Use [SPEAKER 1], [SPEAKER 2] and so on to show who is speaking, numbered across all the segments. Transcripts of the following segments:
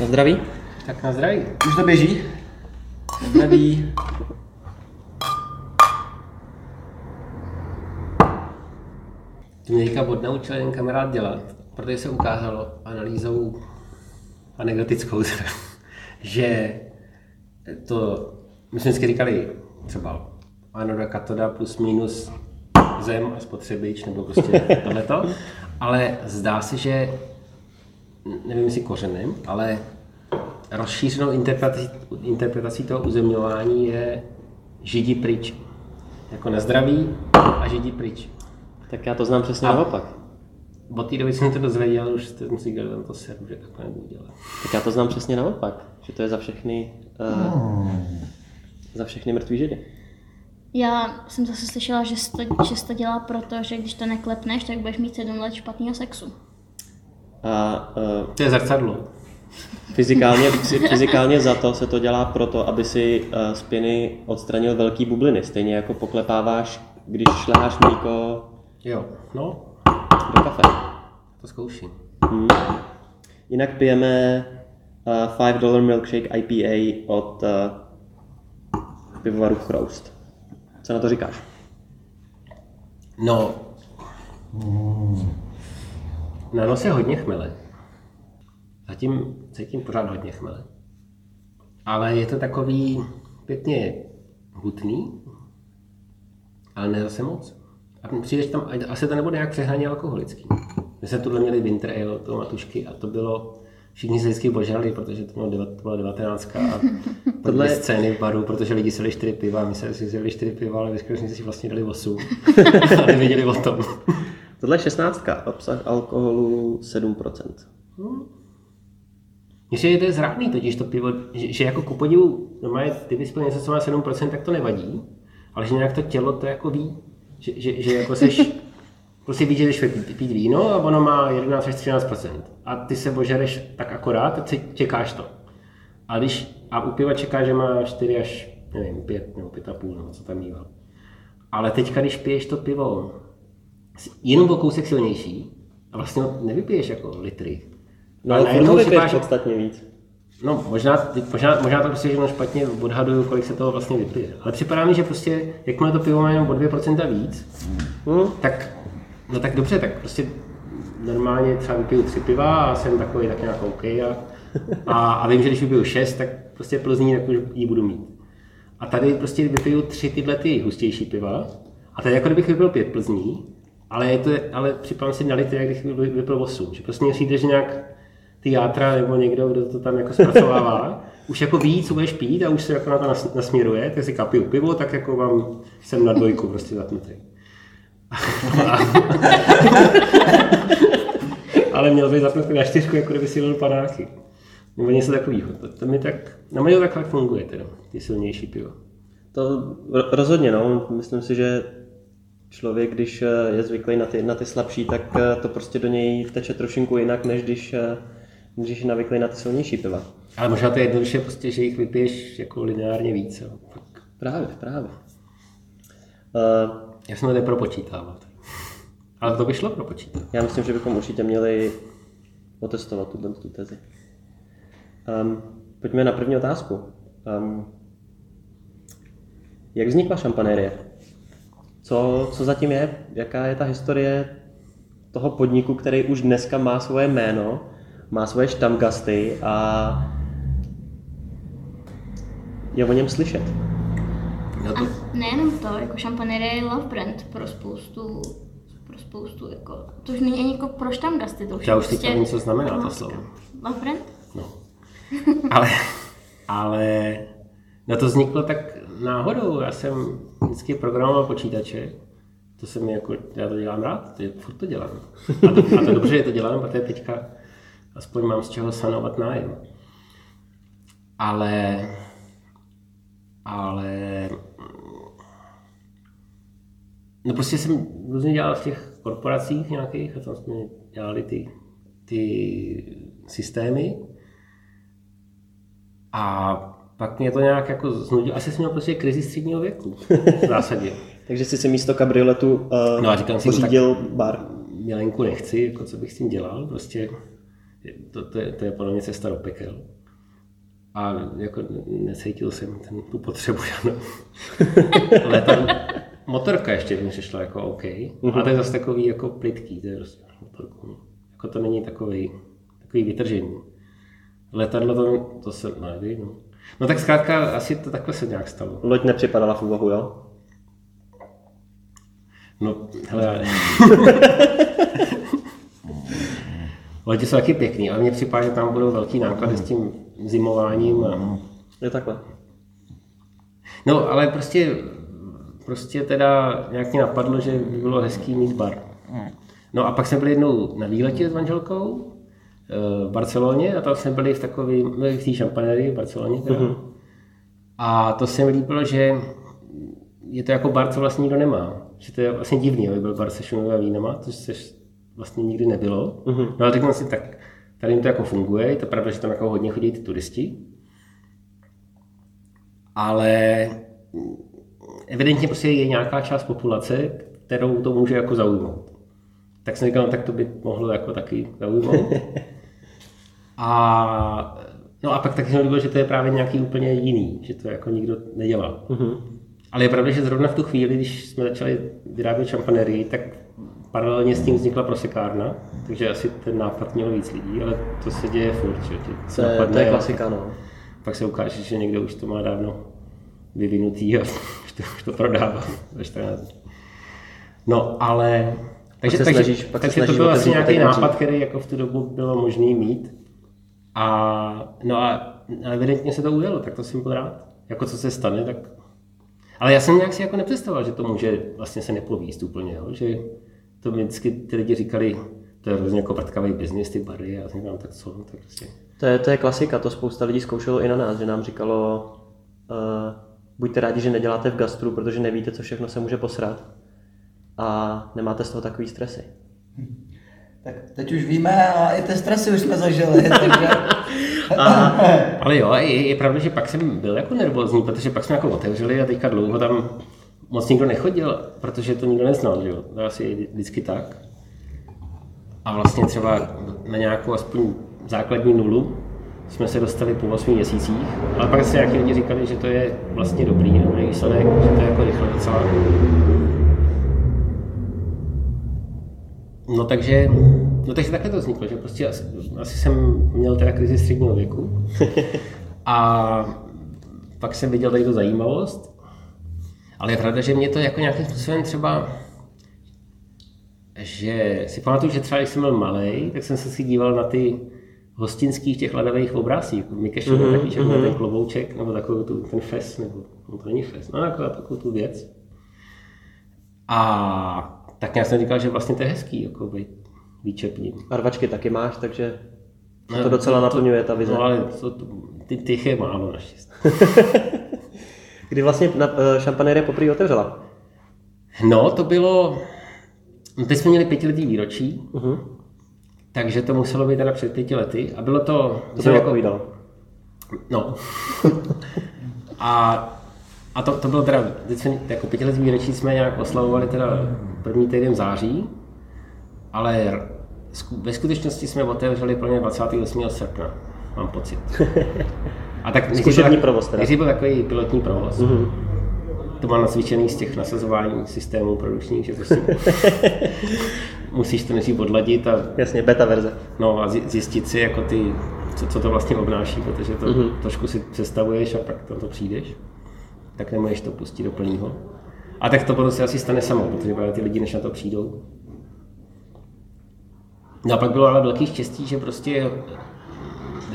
[SPEAKER 1] Na zdraví.
[SPEAKER 2] Tak na zdraví.
[SPEAKER 1] Už to běží?
[SPEAKER 2] Na zdraví. To mě teďka odnaučil jeden kamarád dělat, protože se ukázalo analýzou anekdotickou, že to, my jsme vždycky říkali třeba anoda, katoda plus minus zem a spotřebič, nebo prostě tohleto, ale zdá se, že nevím jestli kořenem, ale rozšířenou interpretací, interpretací toho uzemňování je židi pryč. Jako na zdraví a židi pryč.
[SPEAKER 1] Tak já to znám přesně a naopak.
[SPEAKER 2] Od té doby jsem to dozvěděl, už jsem si říkal, to seru, že takhle nebudu dělat.
[SPEAKER 1] Tak já to znám přesně naopak, že to je za všechny, uh, za všechny mrtvý židy.
[SPEAKER 3] Já jsem zase slyšela, že to, že to dělá proto, že když to neklepneš, tak budeš mít sedm let špatného sexu.
[SPEAKER 1] A, uh,
[SPEAKER 2] to je zrcadlo.
[SPEAKER 1] Fyzikálně, fyzikálně za to se to dělá proto, aby si uh, z pěny odstranil velký bubliny. Stejně jako poklepáváš, když šleháš mlíko
[SPEAKER 2] jo, no.
[SPEAKER 1] do kafe.
[SPEAKER 2] To zkouším.
[SPEAKER 1] Hmm. Jinak pijeme uh, 5 dollar milkshake IPA od uh, pivovaru Chroust. Co na to říkáš?
[SPEAKER 2] No, na nos je hodně chmele. Zatím cítím pořád hodně chmele. Ale je to takový pěkně hutný, ale ne zase moc. A přijdeš tam, asi to nebude nějak přehnaně alkoholický. My jsme tuhle měli Winter Ale, to matušky, a to bylo, všichni se vždycky božali, protože to, bylo, to byla 19 a tohle scény v baru, protože lidi si 4 piva, my jsme si vzali 4 piva, ale ve skutečnosti si vlastně dali 8 a nevěděli o tom.
[SPEAKER 1] Tohle je 16, obsah alkoholu 7%. Hmm.
[SPEAKER 2] Mně se to je zrádný totiž to pivo, že, že jako ku podivu, normálně ty vyspěl něco, co má 7%, tak to nevadí, ale že nějak to tělo to jako ví, že, že, že jako seš, prostě víš, že jdeš pít, pít víno a ono má 11 až 13%. A ty se božereš tak akorát a čekáš to. A když a u piva čeká, že má 4 až nevím, 5 nebo 5,5 nebo co tam mýval. Ale teďka, když piješ to pivo jenom o kousek silnější a vlastně nevypiješ jako litry.
[SPEAKER 1] No ale furt vypiješ podstatně víc.
[SPEAKER 2] No, možná, možná, možná to prostě jenom špatně odhaduju, kolik se toho vlastně vypije. Ale připadá mi, že prostě, jakmile to pivo má jenom o 2% víc, hmm. tak, no tak dobře, tak prostě normálně třeba vypiju tři piva a jsem takový tak nějak OK a, a, a vím, že když vypiju šest, tak prostě Plzní, tak už ji budu mít. A tady prostě vypiju tři tyhle ty hustější piva a tady jako kdybych vypil pět Plzní, ale, je to, ale připadám si na litr, jak když vypil 8. Že prostě přijde, že nějak ty játra nebo někdo, kdo to tam jako zpracovává, už jako ví, co budeš pít a už se jako na to nasměruje, tak si kapiju pivo, tak jako vám jsem na dvojku prostě zapnutý. ale měl by zapnutý na čtyřku, jako kdyby si jel panáky. Nebo něco takového. To, to mi tak, na mě to takhle funguje teda, ty silnější pivo.
[SPEAKER 1] To rozhodně, no. Myslím si, že člověk, když je zvyklý na ty, na ty slabší, tak to prostě do něj teče trošinku jinak, než když když je navyklý na ty silnější piva.
[SPEAKER 2] Ale možná to je jednoduše prostě, že jich vypiješ jako lineárně víc. Jo.
[SPEAKER 1] Právě, právě.
[SPEAKER 2] Uh, já jsem to nepropočítával. Ale to by šlo propočítat.
[SPEAKER 1] Já myslím, že bychom určitě měli otestovat tuto tu tezi. Um, pojďme na první otázku. Um, jak vznikla šampanérie? Co, co zatím je? Jaká je ta historie toho podniku, který už dneska má svoje jméno má svoje štamgasty a je o něm slyšet.
[SPEAKER 3] No to... A nejenom to, jako šampanérie je love brand pro spoustu pro spoustu, jako, to už není ani jako pro štamgasty, to už
[SPEAKER 2] Já už prostě... nevím, co znamená to slovo.
[SPEAKER 3] Love brand?
[SPEAKER 2] No. ale, ale na to vzniklo tak náhodou. Já jsem vždycky programoval počítače. To se mi jako, já to dělám rád, to, furt to dělám. A to, a to dobře, že to dělám, protože teďka aspoň mám z čeho sanovat nájem. Ale, ale, no prostě jsem různě dělal v těch korporacích nějakých a tam jsme dělali ty, ty systémy a pak mě to nějak jako znudilo. Asi jsem měl prostě krizi středního věku v zásadě.
[SPEAKER 1] Takže jsi si místo kabrioletu uh, no a říkám si, pořídil tak, bar.
[SPEAKER 2] Milenku nechci, jako co bych s tím dělal, prostě to, to, je, to je podle mě cesta do pekel. A jako necítil jsem ten, tu potřebu žádnou. Letadlo, motorka ještě mi přišla jako OK. Mm-hmm. A to je zase takový jako plitký, to je prostě motorku. Jako to není takový, takový vytržení. Letadlo to, to se neví, no. No tak zkrátka asi to takhle se nějak stalo.
[SPEAKER 1] Loď nepřipadala v úvahu, jo?
[SPEAKER 2] No, hele, Lodi jsou taky pěkný, ale mně připadá, že tam budou velký náklady s tím zimováním. A...
[SPEAKER 1] Je takhle.
[SPEAKER 2] No, ale prostě, prostě teda nějak mě napadlo, že by bylo hezký mít bar. No a pak jsme byli jednou na výletě s manželkou v Barceloně a tam jsme byli v takové, v té v Barceloně. Teda. Mm-hmm. A to se mi líbilo, že je to jako bar, co vlastně nikdo nemá. Že to je vlastně divný, aby byl bar se šumovými vínama, to se vlastně nikdy nebylo. Mm-hmm. No ale řeknu si, tak tady jim to jako funguje, je to pravda, že tam jako hodně chodí ty turisti, ale evidentně prostě je nějaká část populace, kterou to může jako zaujmout. Tak jsem říkal, no, tak to by mohlo jako taky zaujmout. A, no a pak taky jsem líbil, že to je právě nějaký úplně jiný, že to jako nikdo nedělá. Mm-hmm. Ale je pravda, že zrovna v tu chvíli, když jsme začali vyrábět šampanerii, tak paralelně s tím vznikla prosekárna, takže asi ten nápad měl víc lidí, ale to se děje furt. Že
[SPEAKER 1] to, je, to je klasika, no.
[SPEAKER 2] Pak se ukáže, že někdo už to má dávno vyvinutý a už to, už to prodává No, ale... Takže, takže, snažíš, pak takže to byl asi nějaký nápad, který jako v tu dobu bylo možný mít. A, no a evidentně se to ujelo, tak to jsem byl rád. Jako co se stane, tak... Ale já jsem nějak si jako nepředstavoval, že to může vlastně se nepovíst úplně, jo? že to mi vždycky ty lidi říkali, to je hrozně jako vrtkavý biznis, ty bary, a já říkám, tak co, tak prostě.
[SPEAKER 1] To je, to je klasika, to spousta lidí zkoušelo i na nás, že nám říkalo, uh, buďte rádi, že neděláte v gastru, protože nevíte, co všechno se může posrat a nemáte z toho takový stresy.
[SPEAKER 4] Tak teď už víme a i ty stresy už jsme zažili, takže...
[SPEAKER 2] a, ale jo, je, je, pravda, že pak jsem byl jako nervózní, protože pak jsme jako otevřeli a teďka dlouho tam moc nikdo nechodil, protože to nikdo neznal, že jo? To asi vždycky tak. A vlastně třeba na nějakou aspoň základní nulu jsme se dostali po 8 měsících, ale pak se nějaký lidi říkali, že to je vlastně dobrý, dobrý výsledek, že to je jako rychle docela. No takže, no takže takhle to vzniklo, že prostě asi, asi jsem měl teda krizi středního věku a pak jsem viděl tady tu zajímavost ale je pravda, že mě to jako nějakým způsobem třeba že si pamatuju, že třeba když jsem byl malý, tak jsem se si díval na ty hostinských těch ledových obrázků. Mikeš mm-hmm, takový, že mm-hmm. ten klobouček, nebo takový tu, ten fes, nebo no to není fes, no takovou, takovou tu věc. A tak já jsem říkal, že vlastně to je hezký, jako být výčepním.
[SPEAKER 1] Barvačky taky máš, takže to no, docela to, naplňuje ta vize.
[SPEAKER 2] No ale to, to, ty, těch je málo naštěstí.
[SPEAKER 1] Kdy vlastně na, šampanérie poprvé otevřela?
[SPEAKER 2] No, to bylo... No, teď jsme měli pětiletý výročí, uh-huh. takže to muselo být teda před pěti lety a bylo to...
[SPEAKER 1] To bylo jako vydal.
[SPEAKER 2] No. a, a to, to bylo teda, teď jsme, jako pětiletý výročí jsme nějak oslavovali teda první týden září, ale ve skutečnosti jsme otevřeli mě 28. srpna, mám pocit.
[SPEAKER 1] A tak Zkušební provoz
[SPEAKER 2] teda. byl takový pilotní provoz. Mm-hmm. To má nacvičený z těch nasazování systémů produkčních, že prostě musíš to nejdřív odladit a...
[SPEAKER 1] Jasně, beta verze.
[SPEAKER 2] No a zjistit si, jako ty, co, co to vlastně obnáší, protože to mm-hmm. trošku si představuješ a pak to, to přijdeš. Tak nemůžeš to pustit do plného. A tak to potom se asi stane samo, protože právě ty lidi, než na to přijdou. No a pak bylo ale velký štěstí, že prostě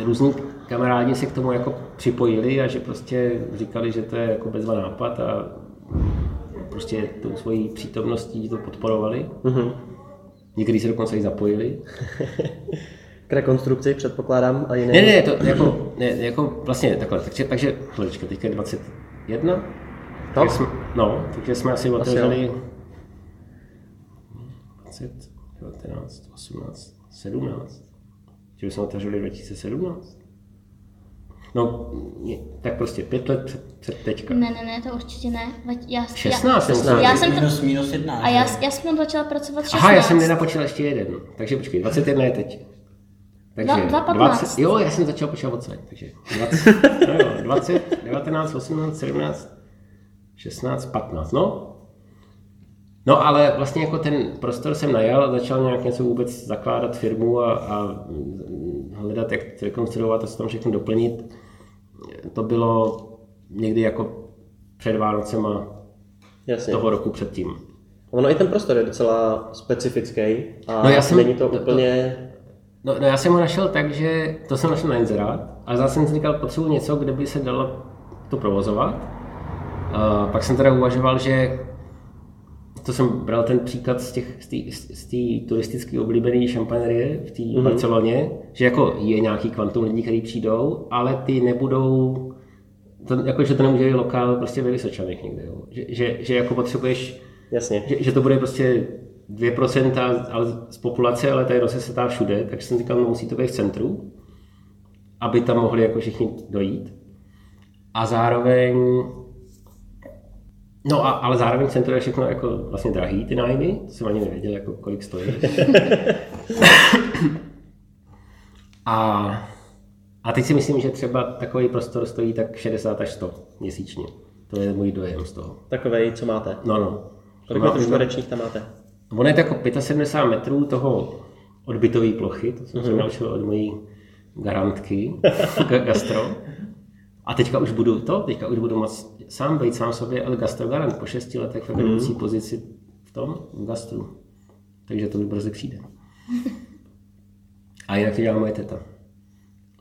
[SPEAKER 2] různí kamarádi se k tomu jako připojili a že prostě říkali, že to je jako bezva nápad a prostě tou svojí přítomností to podporovali. Mm-hmm. Někdy se dokonce i zapojili.
[SPEAKER 1] K rekonstrukci předpokládám a jiné.
[SPEAKER 2] Ne, ne, to jako, ne, jako vlastně takhle, takže, takže teďka je 21. Tak? Jsme, no, takže jsme asi otevřeli 20, 19, 18, 17. Že jsme otevřeli 2017. No, tak prostě pět let před, před teďka.
[SPEAKER 3] Ne, ne, ne, to určitě ne. Já,
[SPEAKER 2] 16,
[SPEAKER 3] já,
[SPEAKER 2] 16.
[SPEAKER 3] Já jsem
[SPEAKER 4] minus, minus jedna.
[SPEAKER 3] A já, já jsem začala pracovat 16.
[SPEAKER 2] Aha, já jsem nenapočítal ještě jeden. Takže počkej, 21 je teď. Takže
[SPEAKER 3] za 15.
[SPEAKER 2] 20, jo, já jsem začal počítat odsaď, takže 20, no jo, 20, 19, 18, 17, 16, 15, no. No ale vlastně jako ten prostor jsem najal a začal nějak něco vůbec zakládat firmu a, a hledat, jak to rekonstruovat a se tam všechno doplnit. To bylo někdy jako před Vánocema
[SPEAKER 1] Jasně.
[SPEAKER 2] toho roku předtím.
[SPEAKER 1] Ono i ten prostor je docela specifický a
[SPEAKER 2] No já jsem-
[SPEAKER 1] není to
[SPEAKER 2] to- to-
[SPEAKER 1] úplně...
[SPEAKER 2] No, no já jsem ho našel tak, že to jsem našel na inzerát, ale zase jsem si říkal, potřebuji něco, kde by se dalo to provozovat. A pak jsem teda uvažoval, že to jsem bral ten příklad z těch- z té z té turisticky oblíbené šampanerie v té mm-hmm. Barceloně, že jako je nějaký kvantum lidí, kteří přijdou, ale ty nebudou, to, jako, že to nemůže být lokál prostě ve Vysočanech někde, jo. Že, že, že, jako potřebuješ
[SPEAKER 1] Jasně.
[SPEAKER 2] že, že to bude prostě 2% ale z populace, ale tady rozesetá všude, takže jsem říkal, no musí to být v centru, aby tam mohli jako všichni dojít. A zároveň, no a, ale zároveň v centru je všechno jako vlastně drahý, ty nájmy, to jsem ani nevěděl, jako kolik stojí. a, a teď si myslím, že třeba takový prostor stojí tak 60 až 100 měsíčně. To je můj dojem z toho.
[SPEAKER 1] Takovej, co máte.
[SPEAKER 2] No, no.
[SPEAKER 1] Kolik
[SPEAKER 2] Má-
[SPEAKER 1] metrů čtverečních tam máte?
[SPEAKER 2] Ono je to jako 75 metrů toho odbytové plochy, to jsem se naučil od mojí garantky, ga- gastro. A teďka už budu to, teďka už budu moc sám být sám sobě, ale gastrogarant po šesti letech ve vedoucí pozici v tom, v gastru. Takže to mi brzy přijde. A jinak to dělá moje teta.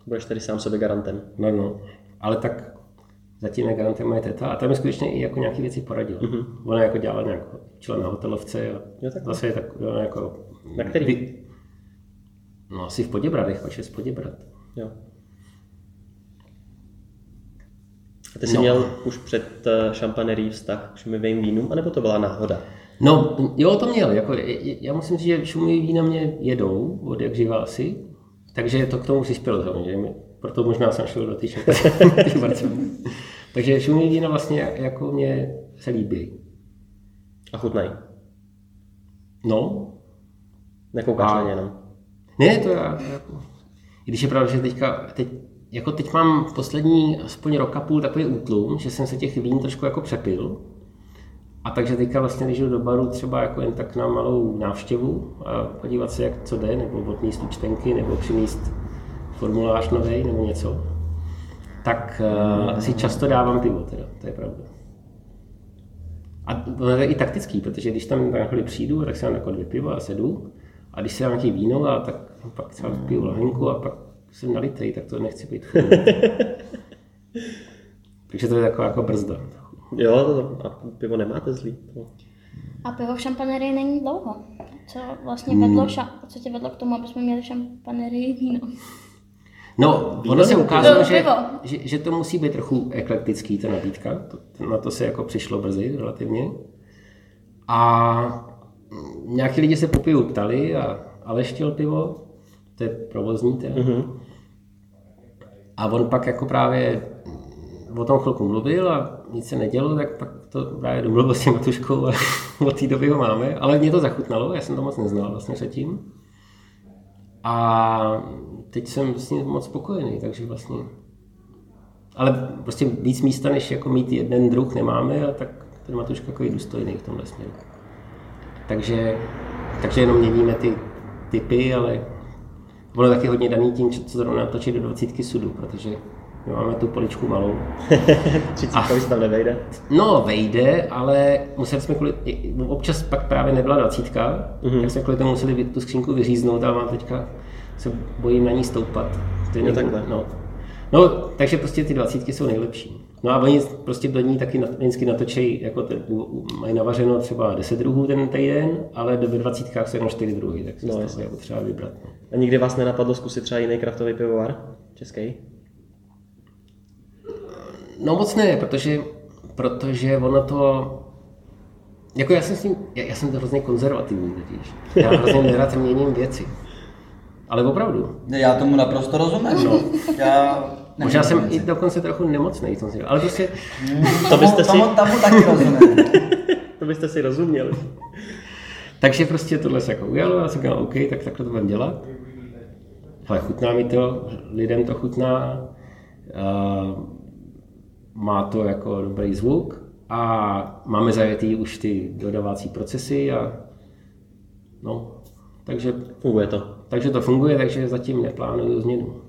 [SPEAKER 1] Budeš tady sám sobě garantem.
[SPEAKER 2] No, no. Ale tak zatím je garantem moje teta a tam mi skutečně i jako nějaké věci poradila. Mm-hmm. Ona jako dělala nějak člen na hotelovce a
[SPEAKER 1] Jo, tak.
[SPEAKER 2] zase je tak jo, jako...
[SPEAKER 1] Na který?
[SPEAKER 2] Vy- No asi v Poděbradech, pač je z Poděbrad.
[SPEAKER 1] Jo. A ty jsi
[SPEAKER 2] No.
[SPEAKER 1] měl už před eh, šampanerí vztah k šumivým vínům, anebo to byla náhoda?
[SPEAKER 2] No, jo, to měl. Jako, je- je- já musím říct, že šumivý vína mě jedou, od jak živa asi. Takže to k tomu přispělo samozřejmě. Proto možná jsem šel do té. Takže šumivý vína vlastně jako mě se líbí.
[SPEAKER 1] A chutnají.
[SPEAKER 2] No,
[SPEAKER 1] Nekoukáš na ně jenom.
[SPEAKER 2] Ne, to já, jako... I když je pravda, že teďka, teď, jako teď mám poslední aspoň rok a půl takový útlum, že jsem se těch vín trošku jako přepil. A takže teďka vlastně, když jdu do baru třeba jako jen tak na malou návštěvu a podívat se, jak co jde, nebo odníst účtenky, nebo přinést formulář nový nebo něco, tak uh, si často dávám pivo teda, to je pravda. A to je i taktický, protože když tam na chvíli přijdu, tak si dám jako dvě piva a sedu. A když si dám nějaký víno, a tak pak třeba piju lahenku a pak jsem nalitej, tak to nechci být. Takže to je taková jako brzda.
[SPEAKER 1] Jo, to, to, a pivo nemáte zlý. To-
[SPEAKER 3] A pivo v šampanérii není dlouho. Co vlastně vedlo, ša- co tě vedlo k tomu, aby jsme měli v šampanérii víno?
[SPEAKER 2] No, ono se ukázalo, že, že, že, to musí být trochu eklektický, ta nabídka. To, na to se jako přišlo brzy relativně. A nějaký lidi se po pivu ptali a Aleš chtěl pivo, to je provozní teda. Mm-hmm. A on pak jako právě o tom chvilku mluvil a nic se nedělo, tak pak to právě domluvil s tím Matuškou a od té doby ho máme. Ale mě to zachutnalo, já jsem to moc neznal vlastně předtím. A teď jsem s ním moc spokojený, takže vlastně... Ale prostě víc místa, než jako mít jeden druh nemáme a tak ten Matuška jako je důstojný v tomhle směru. Takže, takže jenom měníme ty typy, ale ono taky hodně daný tím, co zrovna točit do 20 sudu, protože my máme tu poličku malou.
[SPEAKER 1] Třicítka už tam nevejde.
[SPEAKER 2] No, vejde, ale museli jsme kvůli, občas pak právě nebyla dvacítka, mm-hmm. tak jsme kvůli tomu museli tu skřínku vyříznout a mám teďka se bojím na ní stoupat.
[SPEAKER 1] Jo,
[SPEAKER 2] někdo-
[SPEAKER 1] takhle.
[SPEAKER 2] No. no, takže prostě ty dvacítky jsou nejlepší. No a oni prostě do ní taky vždycky natočí, jako ten, mají navařeno třeba 10 druhů ten týden, ale do ve dvacítkách jsou jenom 4 druhy, tak se
[SPEAKER 1] No,
[SPEAKER 2] no,
[SPEAKER 1] jasně.
[SPEAKER 2] toho je potřeba vybrat. No.
[SPEAKER 1] A nikdy vás nenapadlo zkusit třeba jiný kraftový pivovar? Český?
[SPEAKER 2] No moc ne, protože, protože ono to... Jako já jsem s tím, já, já jsem to hrozně konzervativní totiž. Já hrozně nerad měním věci. Ale opravdu.
[SPEAKER 4] Ne, Já tomu naprosto rozumím. No. Já
[SPEAKER 2] Možná jsem
[SPEAKER 4] nevím,
[SPEAKER 2] i dokonce trochu nemocný, jsem si, ale prostě,
[SPEAKER 1] To byste si-
[SPEAKER 4] tomu, tomu taky rozumím.
[SPEAKER 1] To byste si rozuměli.
[SPEAKER 2] takže prostě tohle se jako ujalo, já jsem říkal, OK, tak takhle to budeme dělat. hele, chutná mi to, lidem to chutná, uh, má to jako dobrý zvuk a máme zajetý už ty dodávací procesy a no, takže
[SPEAKER 1] Funguje to.
[SPEAKER 2] Takže to funguje, takže zatím neplánuju změnu.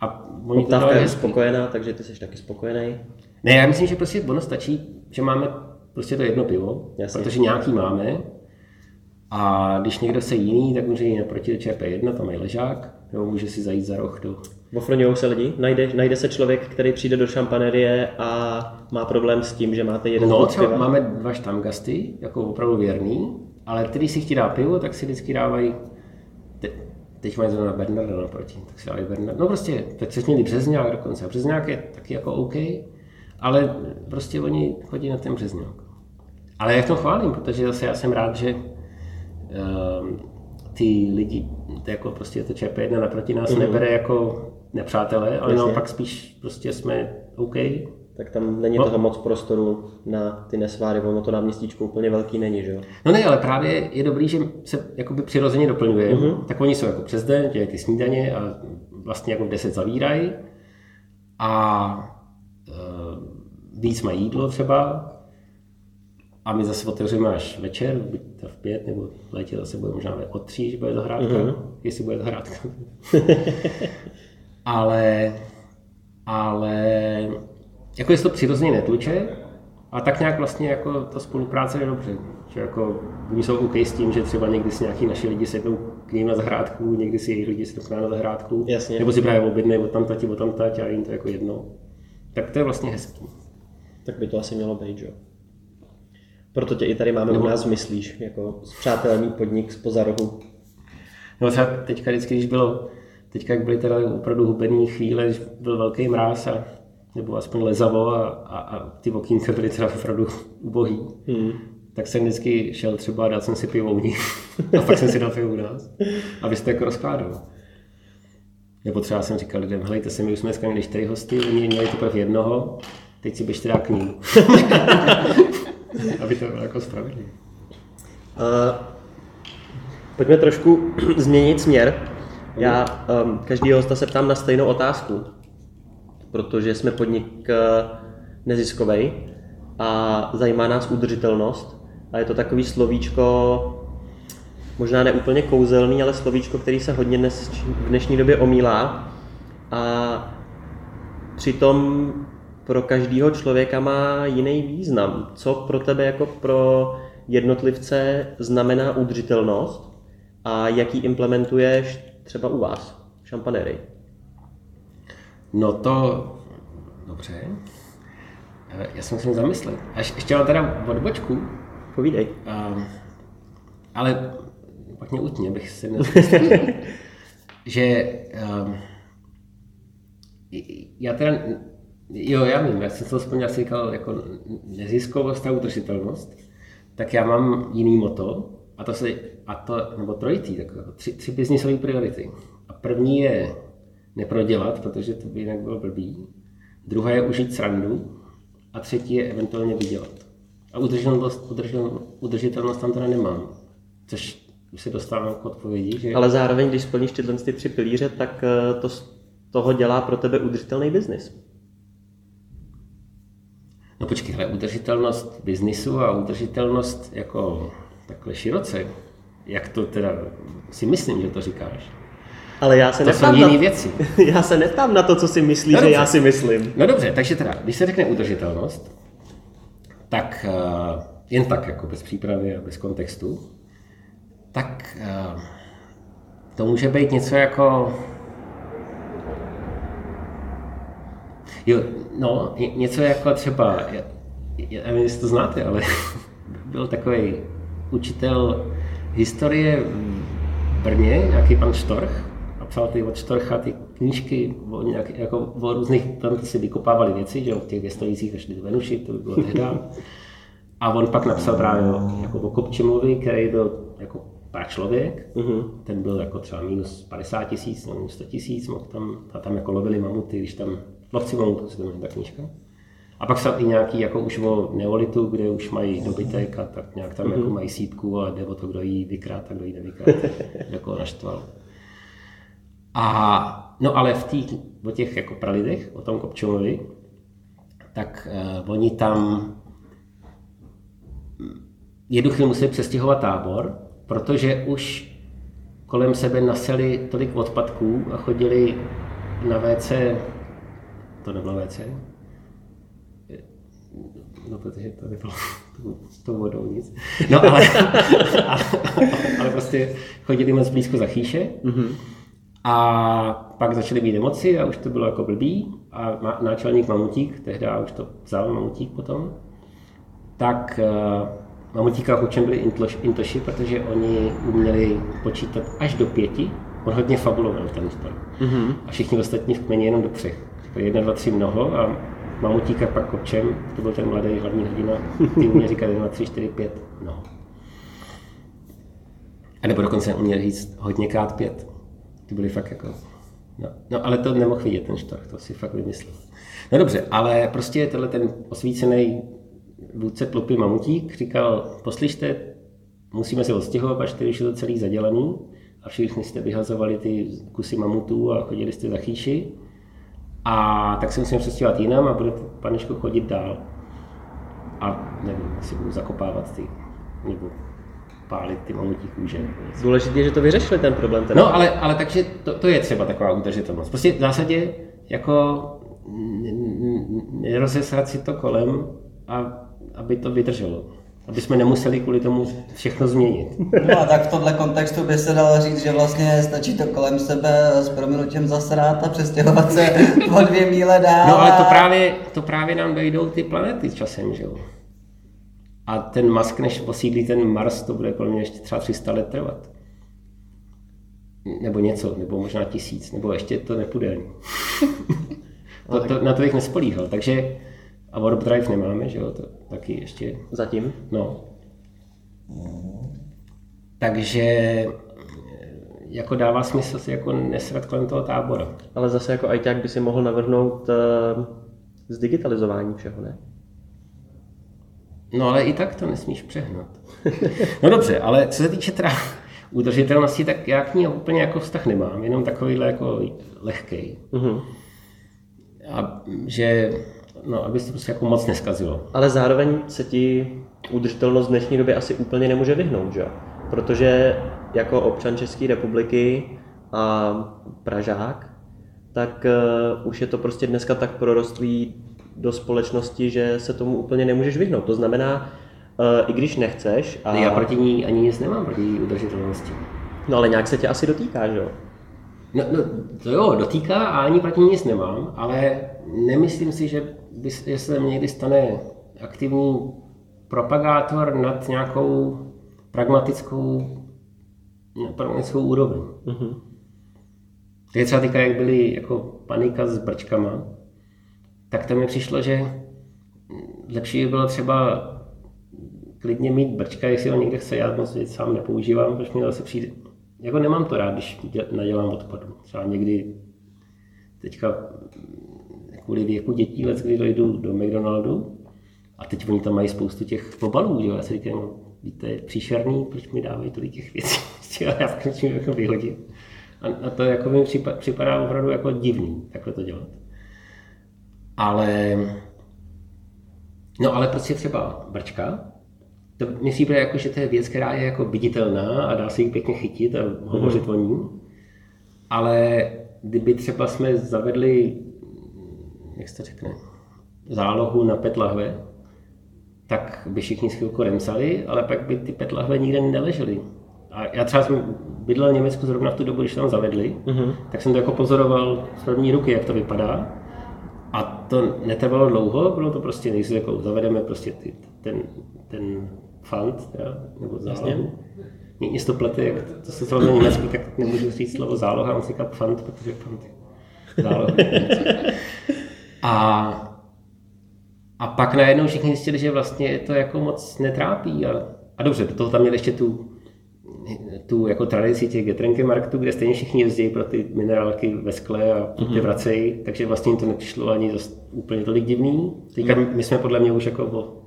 [SPEAKER 2] A oni to
[SPEAKER 1] Poptávka je spokojená, takže ty jsi taky spokojený.
[SPEAKER 2] Ne, já myslím, že prostě ono stačí, že máme prostě to jedno pivo,
[SPEAKER 1] Jasně.
[SPEAKER 2] protože nějaký máme. A když někdo se jiný, tak může jít naproti do ČP1, tam je ležák, nebo může si zajít za roh do...
[SPEAKER 1] Ofroňují se lidi? Najde, najde se člověk, který přijde do šampanerie a má problém s tím, že máte jeden
[SPEAKER 2] No, třeba máme dva štamgasty, jako opravdu věrný, ale ty, když si chtějí dát pivo, tak si vždycky dávají, te, teď mají zrovna Bernarda naproti, tak si dávají Bernard. No prostě, teď se měli Březňák dokonce, a Březňák je taky jako OK, ale prostě oni chodí na ten Březňák. Ale já to chválím, protože zase já jsem rád, že um, ty lidi, to jako prostě to ČP1 naproti nás mm. nebere jako nepřátelé, ale
[SPEAKER 1] Jasně.
[SPEAKER 2] naopak spíš prostě jsme OK,
[SPEAKER 1] Tak tam není
[SPEAKER 2] No.
[SPEAKER 1] toho moc prostoru na ty nesváry, ono to náměstíčko úplně velký není, že jo?
[SPEAKER 2] No ne, ale právě je dobrý, že se jakoby přirozeně doplňuje.
[SPEAKER 1] Mhm.
[SPEAKER 2] Mm-hmm. Tak oni jsou jako přes den, dělají ty snídaně a vlastně jako v 10 zavírají. A uh, víc mají jídlo třeba. A my zase otevřeme až večer, buď to v pět, nebo v létě zase bude možná od tří, že bude zahrádka,
[SPEAKER 1] Mhm.
[SPEAKER 2] mm-hmm. jestli bude zahrádka. ale, ale jako jestli to přirozeně netluče, a tak nějak vlastně jako ta spolupráce je dobře. Že jako oni jsou OK s tím, že třeba někdy si nějaký naši lidi sednou k ním na zahrádku, někdy si jejich lidi sednou k nám na zahrádku,
[SPEAKER 1] Jasně.
[SPEAKER 2] nebo si právě objednají od tam tati, od tam tati a jim to jako jedno. Tak to je vlastně hezký.
[SPEAKER 1] Tak by to asi mělo být, jo? Proto tě i tady máme u nás, myslíš, jako zpřátelený podnik z rohu.
[SPEAKER 2] No třeba teďka vždycky, když bylo, teďka jak byly teda opravdu hubený chvíle, když byl velký mráz a nebo aspoň lezavo a, a, a ty okýnka byly teda opravdu ubohý,
[SPEAKER 1] Hmm.
[SPEAKER 2] tak jsem vždycky šel třeba a dal jsem si pivo u nich a pak jsem si dal pivo u nás, aby se to jako rozkládalo. Nebo třeba jsem říkal lidem, helejte se, my už jsme dneska měli čtyři hosty, oni měli teprve jednoho, teď si běžte dát k ním. aby to bylo jako spravedlivé.
[SPEAKER 1] Uh, pojďme trošku změnit směr. Já um, každýho hosta se ptám na stejnou otázku, protože jsme podnik uh, neziskový a zajímá nás udržitelnost. A je to takový slovíčko, možná ne úplně kouzelný, ale slovíčko, který se hodně dnes, v dnešní době omílá. A přitom pro každého člověka má jiný význam. Co pro tebe jako pro jednotlivce znamená udržitelnost a jaký implementuješ třeba u vás v šampanérii?
[SPEAKER 2] No to, dobře. Já jsem musel zamyslet. A ještě- mám teda odbočku,
[SPEAKER 1] Povídej.
[SPEAKER 2] um, ale pak mě utně, bych si měl že um, já teda, jo, já vím, já jsem to aspoň asi říkal jako neziskovost a udržitelnost, tak já mám jiný moto, a to se, a to, nebo trojitý, tak jako tři, tři biznisové priority. A první je neprodělat, protože to by jinak bylo blbý. Druhá je užít srandu a třetí je eventuálně vydělat. A udržitelnost, udržitelnost, udržitelnost tam teda nemám. Což už se dostávám k odpovědi, že...
[SPEAKER 1] Ale zároveň, když splníš tyhle ty tři pilíře, tak eh, to z toho dělá pro tebe udržitelný biznis.
[SPEAKER 2] No počkej, ale udržitelnost biznisu a udržitelnost jako takhle široce, jak to teda si myslím, že to říkáš?
[SPEAKER 1] Ale já se
[SPEAKER 2] To jsou
[SPEAKER 1] neptám
[SPEAKER 2] jiné
[SPEAKER 1] na...
[SPEAKER 2] věci.
[SPEAKER 1] Já se neptám na to, co si myslíš,
[SPEAKER 2] No
[SPEAKER 1] že
[SPEAKER 2] dobře.
[SPEAKER 1] já si myslím.
[SPEAKER 2] No dobře, takže teda, když se řekne udržitelnost, tak uh, jen tak, jako bez přípravy a bez kontextu, tak uh, to může být něco jako... Jo, no, ně- něco jako třeba, já, já nevím, jestli to znáte, ale byl takový učitel historie v Brně, nějaký pan Štorch, psal ty od Štorcha ty knížky o, nějak, jako o různých, tam si vykopávali věci, že jo, v těch věstojících zašli do Venuši, to by bylo tehdy. A on pak napsal právě o- jako o Kopčimovi, který byl jako pár člověk,
[SPEAKER 1] Mhm.
[SPEAKER 2] ten byl jako třeba minus 50 tisíc, nebo minus 100 tisíc, mohl tam, a tam jako lovili mamuty, když tam, lovci mamutů se to ta knížka. A pak jsou i nějaký jako už o neolitu, kde už mají dobytek a tak nějak tam jako mají sípku a jde o to, kdo jí vykrát a kdo jí nevykrát, jako naštval. A, no ale v tý, o těch jako pralidech, o tom Kopčomovi, tak uh, oni tam jednu chvíli museli přestěhovat tábor, protože už kolem sebe naseli tolik odpadků a chodili na WC, to nebylo WC, no protože to nebylo s tou vodou nic. No ale, ale, ale prostě chodili moc blízko za chýše mm-hmm. A pak začaly být nemoci a už to bylo jako blbý a náčelník Mamutík, tehdy už to vzal Mamutík potom, tak uh, Mamutíka a Hučem byli intoši, protože oni uměli počítat až do pěti, on hodně fabuloval ten sport. Mm-hmm. A všichni ostatní v kmeni jenom do třech. Jedna, dva, tři mnoho a Mamutíka pak Kopčem, to byl ten mladý hlavní hrdina, ty uměl říkat 1, 3, 4, 5, no. A nebo dokonce uměl říct hodně krát pět. Ty byly fakt jako... No, no ale to nemohl vidět ten štorch, to si fakt vymyslel. No dobře, ale prostě tenhle ten osvícený vůdce tlupy Mamutík říkal, poslyšte, musíme se odstěhovat, až když je to celý zadělaný a všichni jste vyhazovali ty kusy mamutů a chodili jste za chýši a tak se musím přestěhovat jinam a budu panečku chodit dál. A nevím, asi budu zakopávat ty, nebo pálit ty mamutí kůže.
[SPEAKER 1] Důležité je, že to vyřešili ten problém. Teda.
[SPEAKER 2] No, ale, ale takže to, to, je třeba taková udržitelnost. Prostě v zásadě jako nerozesrat si to kolem, a, aby to vydrželo aby jsme nemuseli kvůli tomu všechno změnit.
[SPEAKER 4] No a tak v tomhle kontextu by se dalo říct, že vlastně stačí to kolem sebe s prominutím zasrát a přestěhovat se o dvě míle dál.
[SPEAKER 2] No ale to právě, to právě nám dojdou ty planety časem, že jo. A ten Musk, než posídlí ten Mars, to bude kolem mě ještě třeba 300 let trvat. Nebo něco, nebo možná tisíc, nebo ještě to nepůjde ani. to, to, na to bych nespolíhal, takže a Warp Drive nemáme, že jo, to taky ještě.
[SPEAKER 1] Zatím?
[SPEAKER 2] No. Takže jako dává smysl si jako nesrat kolem toho tábora.
[SPEAKER 1] Ale zase jako ajťák by si mohl navrhnout uh, zdigitalizování všeho, ne?
[SPEAKER 2] No ale i tak to nesmíš přehnat. No dobře, ale co se týče teda udržitelnosti, tak já k ní úplně jako vztah nemám, jenom takovýhle jako lehkej. Uh-huh. A že no, aby se to prostě jako moc neskazilo.
[SPEAKER 1] Ale zároveň se ti udržitelnost v dnešní době asi úplně nemůže vyhnout, že? Protože jako občan České republiky a Pražák, tak uh, už je to prostě dneska tak prorostlý do společnosti, že se tomu úplně nemůžeš vyhnout. To znamená, uh, i když nechceš...
[SPEAKER 2] A... Já proti ní ani nic nemám, proti udržitelnosti.
[SPEAKER 1] No ale nějak se tě asi dotýká, že jo?
[SPEAKER 2] No, no to jo, dotýká a ani proti ní nic nemám, ale nemyslím si, že že se někdy stane aktivní propagátor nad nějakou pragmatickou, pragmatickou úroveň. Mm-hmm. je třeba týká, jak byly jako panika s brčkama, tak to mi přišlo, že lepší by bylo třeba klidně mít brčka, jestli ho někde chce, já moc věc sám nepoužívám, protože mi zase přijde. Jako nemám to rád, když nadělám odpadu. Třeba někdy teďka kvůli věku dětí, let, kdy dojdu do McDonaldu a teď oni tam mají spoustu těch pobalů, že? já si říkám, víte, je příšerný, proč mi dávají tolik těch věcí, já musím jako vyhodit. A, a to jako mi připadá opravdu jako divný, takhle to dělat. Ale, no ale prostě třeba brčka, to mi přijde jako, že to je věc, která je jako viditelná a dá se ji pěkně chytit a hovořit mm. o ní. Ale kdyby třeba jsme zavedli jak se to řekne, zálohu na PET lahve, tak by všichni chvilku remsali, ale pak by ty PET lahve nikde neležely. A já třeba jsem bydlel v Německu zrovna v tu dobu, když tam zavedli, uh-huh. tak jsem to jako pozoroval z první ruky, jak to vypadá. A to netrvalo dlouho, bylo to prostě nejsi jako zavedeme prostě ty, ten, ten fund, teda, nebo zálohu. Mě to plete, jak to se to německy, tak nemůžu říct slovo záloha, on si říká fund, protože fund je záloha. A, a pak najednou všichni zjistili, že vlastně to jako moc netrápí. A, a dobře, do toho tam měli ještě tu, tu jako tradici těch Getrenke marketů, kde stejně všichni jezdí pro ty minerálky ve skle a ty mm-hmm. vracejí, takže vlastně jim to nepřišlo ani dost úplně tolik divný. Teďka mm. my jsme podle mě už jako o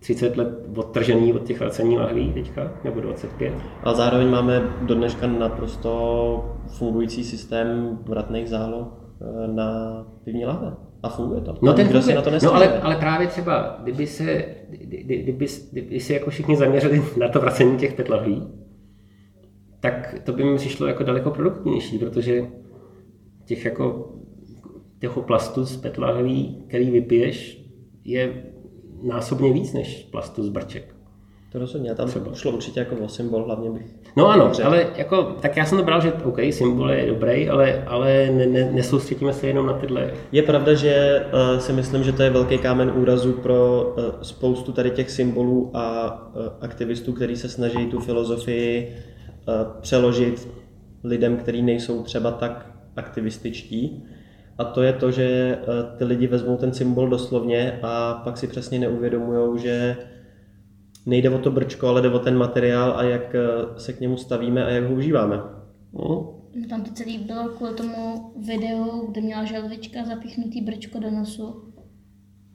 [SPEAKER 2] 30 let odtržený od těch vracení lahví teďka, nebo 25.
[SPEAKER 1] A zároveň máme do dneška naprosto fungující systém vratných záloh eh, na pivní lahve. A funguje to.
[SPEAKER 2] No, ten
[SPEAKER 1] se
[SPEAKER 2] funguje.
[SPEAKER 1] na to
[SPEAKER 2] no ale, ale právě třeba, kdyby se, kdy- kdyby, kdyby se jako všichni zaměřili na to vracení těch PET lahví, tak to by mi přišlo jako daleko produktivnější, protože těch jako těch plastu z PET lahví, který vypiješ, je násobně víc než plastu z brček.
[SPEAKER 1] To rozhodně. Tam
[SPEAKER 2] Třeba.
[SPEAKER 1] šlo určitě jako o symbol, hlavně bych
[SPEAKER 2] No ano,
[SPEAKER 1] Dobře.
[SPEAKER 2] ale jako, tak já jsem to bral, že OK, symbol je dobrý, ale, ale ne, ne, nesoustředíme se jenom na tyhle.
[SPEAKER 1] Je pravda, že uh, si myslím, že to je velký kámen úrazu pro uh, spoustu tady těch symbolů a uh, aktivistů, kteří se snaží tu filozofii přeložit lidem, kteří nejsou třeba tak aktivističtí. A to je to, že uh, ty lidi vezmou ten symbol doslovně a pak si přesně neuvědomují, že nejde o to brčko, ale jde o ten materiál a jak uh, se k němu stavíme a jak ho užíváme.
[SPEAKER 2] No,
[SPEAKER 3] No, Tam to celé bylo kvůli tomu videu, kde měla želvička zapíchnutý brčko do nosu,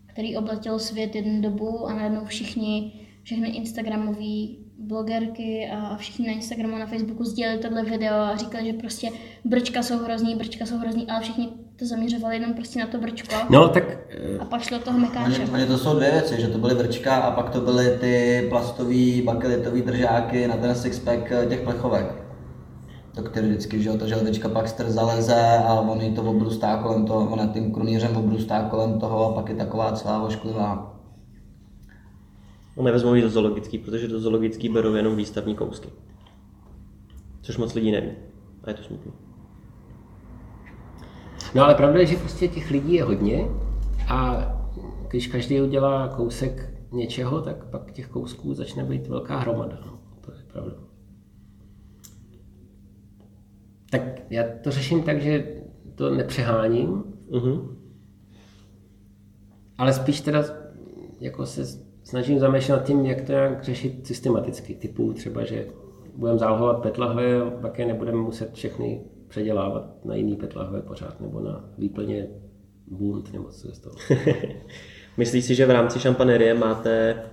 [SPEAKER 3] který obletěl svět jednu dobu a najednou všichni, všechny instagramové blogerky a všichni na Instagramu a na Facebooku sdíleli tohle video a říkali, že prostě brčka jsou hrozný, brčka jsou hrozný, ale všichni to zaměřovali jenom prostě na to brčko.
[SPEAKER 2] no tak eh,
[SPEAKER 3] A pak šlo toho mekáče.
[SPEAKER 4] oni to jsou dvě věci, že to byly vrčka a pak to byly ty plastový bakelitový držáky na ten sixpack eh, těch plechovek. To který vždycky, že jo, ta želvička pak str zaleze a on to obrůstá kolem toho, ona tím krunýřem obrůstá kolem toho a pak je taková celá ošklivá.
[SPEAKER 1] No, nevezmou ji do zoologický, protože do zoologický berou jenom výstavní kousky. Což moc lidí neví. A je to smutné.
[SPEAKER 2] No ale pravda je, že prostě těch lidí je hodně a když každý udělá kousek něčeho, tak pak těch kousků začne být velká hromada. No. To je pravda. Tak já to řeším tak, že to nepřeháním,
[SPEAKER 1] Uh-huh.
[SPEAKER 2] ale spíš teda jako se snažím zamýšlet nad tím, jak to nějak řešit systematicky. Typu třeba, že budeme zálohovat petlahve a pak je nebudeme muset všechny předělávat na jiný petlahve pořád, nebo na výplně bunt, nebo co z toho.
[SPEAKER 1] Myslíš si, že v rámci šampanerie máte...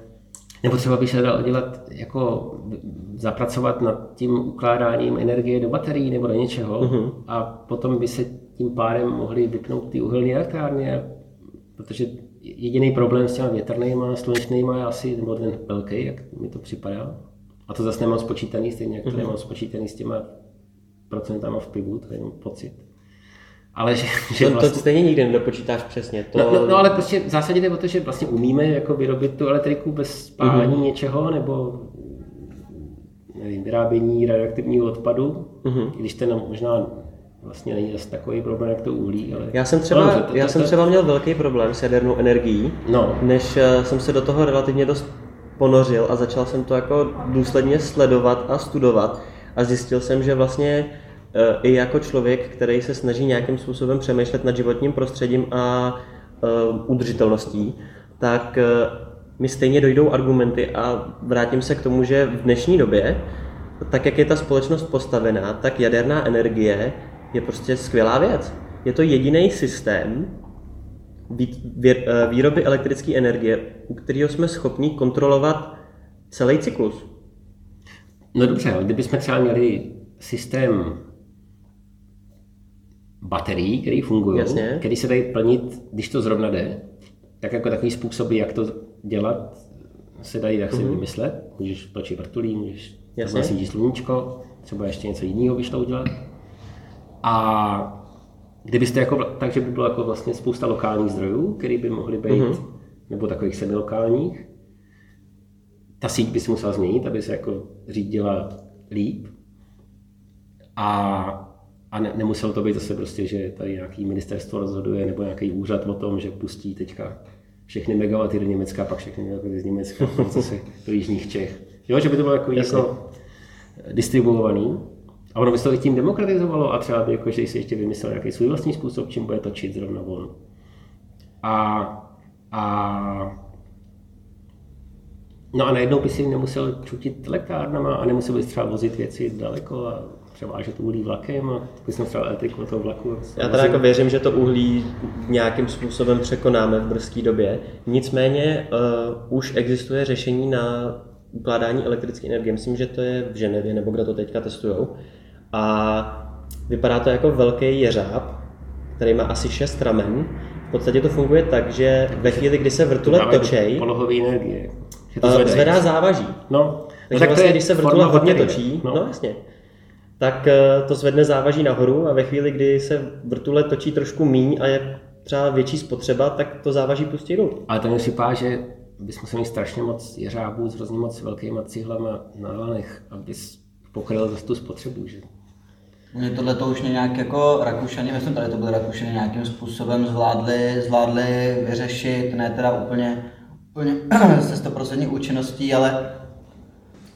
[SPEAKER 2] Nebo třeba by se dalo dělat, jako zapracovat nad tím ukládáním energie do baterií nebo do něčeho
[SPEAKER 1] Mhm.
[SPEAKER 2] a potom by se tím pádem mohly vypnout ty uhelné elektrárny, protože jediný problém s těma větrnýma, slunečnýma je asi, nebo ten velký, jak mi to připadá. A to zase nemám spočítaný, stejně jak to nemám spočítaný s těma procentama v pivu, to je jenom pocit. Ale že, že
[SPEAKER 1] To,
[SPEAKER 2] vlastně...
[SPEAKER 1] to stejně nikdy nedopočítáš přesně. To...
[SPEAKER 2] No, no, no, ale prostě v zásadě jde o to, že vlastně umíme jako vyrobit tu elektriku bez spálení
[SPEAKER 1] Mhm.
[SPEAKER 2] mm-hmm. něčeho, nebo nevím, vyrábění radioaktivního odpadu,
[SPEAKER 1] Mhm.
[SPEAKER 2] mm-hmm. když ten možná vlastně není zase takový problém, jak to uhlí, ale...
[SPEAKER 1] Já jsem třeba,
[SPEAKER 2] No, to-
[SPEAKER 1] já
[SPEAKER 2] to-
[SPEAKER 1] jsem
[SPEAKER 2] to-
[SPEAKER 1] třeba měl velký problém s jadernou energií,
[SPEAKER 2] No,
[SPEAKER 1] než eh, jsem se do toho relativně dost ponořil a začal jsem to jako důsledně sledovat a studovat a zjistil jsem, že vlastně eh, i jako člověk, který se snaží nějakým způsobem přemýšlet nad životním prostředím a eh, udržitelností, tak mi stejně dojdou argumenty a vrátím se k tomu, že v dnešní době, tak jak je ta společnost postavená, tak jaderná energie je prostě skvělá věc. Je to jediný systém, eh, výroby elektrické energie, u kterého jsme schopni kontrolovat celý cyklus.
[SPEAKER 2] no dobře, ale kdybychom třeba měli systém baterií, který fungují,
[SPEAKER 1] Jasně.
[SPEAKER 2] který se dají plnit, když to zrovna jde, tak jako takový způsoby, jak to dělat, se dají tak si vymyslet. Můžeš točit vrtulí, můžeš
[SPEAKER 1] Mhm.
[SPEAKER 2] Nasvítit sluníčko, třeba ještě něco jiného by šlo udělat. A kdybyste jako, takže by bylo jako vlastně spousta lokálních zdrojů, které by mohly být,
[SPEAKER 1] Mhm.
[SPEAKER 2] nebo takových semilokálních. Ta síť by se musela změnit, aby se jako řídila líp. A, a ne, nemuselo to být zase prostě, že tady nějaký ministerstvo rozhoduje nebo nějaký úřad o tom, že pustí teďka všechny megawaty do Německa, pak všechny megawaty z Německa, pak zase do jižních Čech. Jo, že by to bylo jako,
[SPEAKER 1] Jasně.
[SPEAKER 2] jako distribuovaný. A ono by se to tím demokratizovalo a třeba by jako, že si ještě vymyslel nějaký svůj vlastní způsob, čím bude točit zrovna on. A, a No a najednou by si nemusel čutit elektrárnama a nemusel bys třeba vozit věci daleko a převážet uhlí vlakem a bys třeba elektriku toho vlaku.
[SPEAKER 1] Já teda jako věřím, že to uhlí nějakým způsobem překonáme v brzké době. Nicméně uh, už existuje řešení na ukládání elektrické energie. Myslím, že to je v Ženevě, nebo kde to teďka testujou. A vypadá to jako velký jeřáb, který má asi 6 ramen. V podstatě to funguje tak, že ve chvíli, kdy se vrtule točej,
[SPEAKER 2] Polohové energie. Že to zvedají.
[SPEAKER 1] zvedá závaží.
[SPEAKER 2] No,
[SPEAKER 1] Takže
[SPEAKER 2] tak to
[SPEAKER 1] vlastně,
[SPEAKER 2] je
[SPEAKER 1] když se vrtule hodně
[SPEAKER 2] baterie.
[SPEAKER 1] točí, no.
[SPEAKER 2] No.
[SPEAKER 1] no jasně, tak eh, to zvedne závaží nahoru a ve chvíli, kdy se vrtule točí trošku míň a je třeba větší spotřeba, tak to závaží pustí dolů.
[SPEAKER 2] Ale to mi připadá, že bychom museli mít strašně moc jeřábů s hrozně moc velkýma cihlama na lanech, abys pokryl zase tu spotřebu. Že?
[SPEAKER 4] Mě tohle to už nějak jako Rakušani, myslím tady to byli Rakušani nějakým způsobem zvládli, zvládli vyřešit, ne teda úplně, úplně se 100% účinností, ale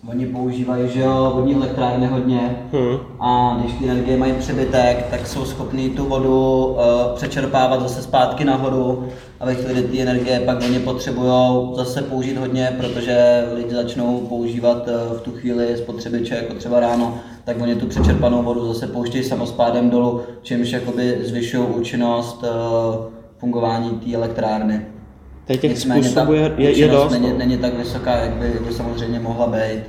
[SPEAKER 4] oni používají, že jo, vodní elektrárny hodně
[SPEAKER 1] Hmm.
[SPEAKER 4] a když ty energie mají přebytek, tak jsou schopní tu vodu uh, přečerpávat zase zpátky nahoru a ve chvíli, kdy ty energie pak oni potřebují zase použít hodně, protože lidi začnou používat uh, v tu chvíli spotřebiče, jako třeba ráno, tak oni tu přečerpanou vodu zase pouštějí samospádem dolů, čímž jakoby zvyšují účinnost uh, fungování té elektrárny.
[SPEAKER 1] Tady těch
[SPEAKER 4] Nicméně ta
[SPEAKER 1] způsobů je, je, je dost.
[SPEAKER 4] Není,
[SPEAKER 1] no.
[SPEAKER 4] není tak vysoká, jak by, by samozřejmě mohla být.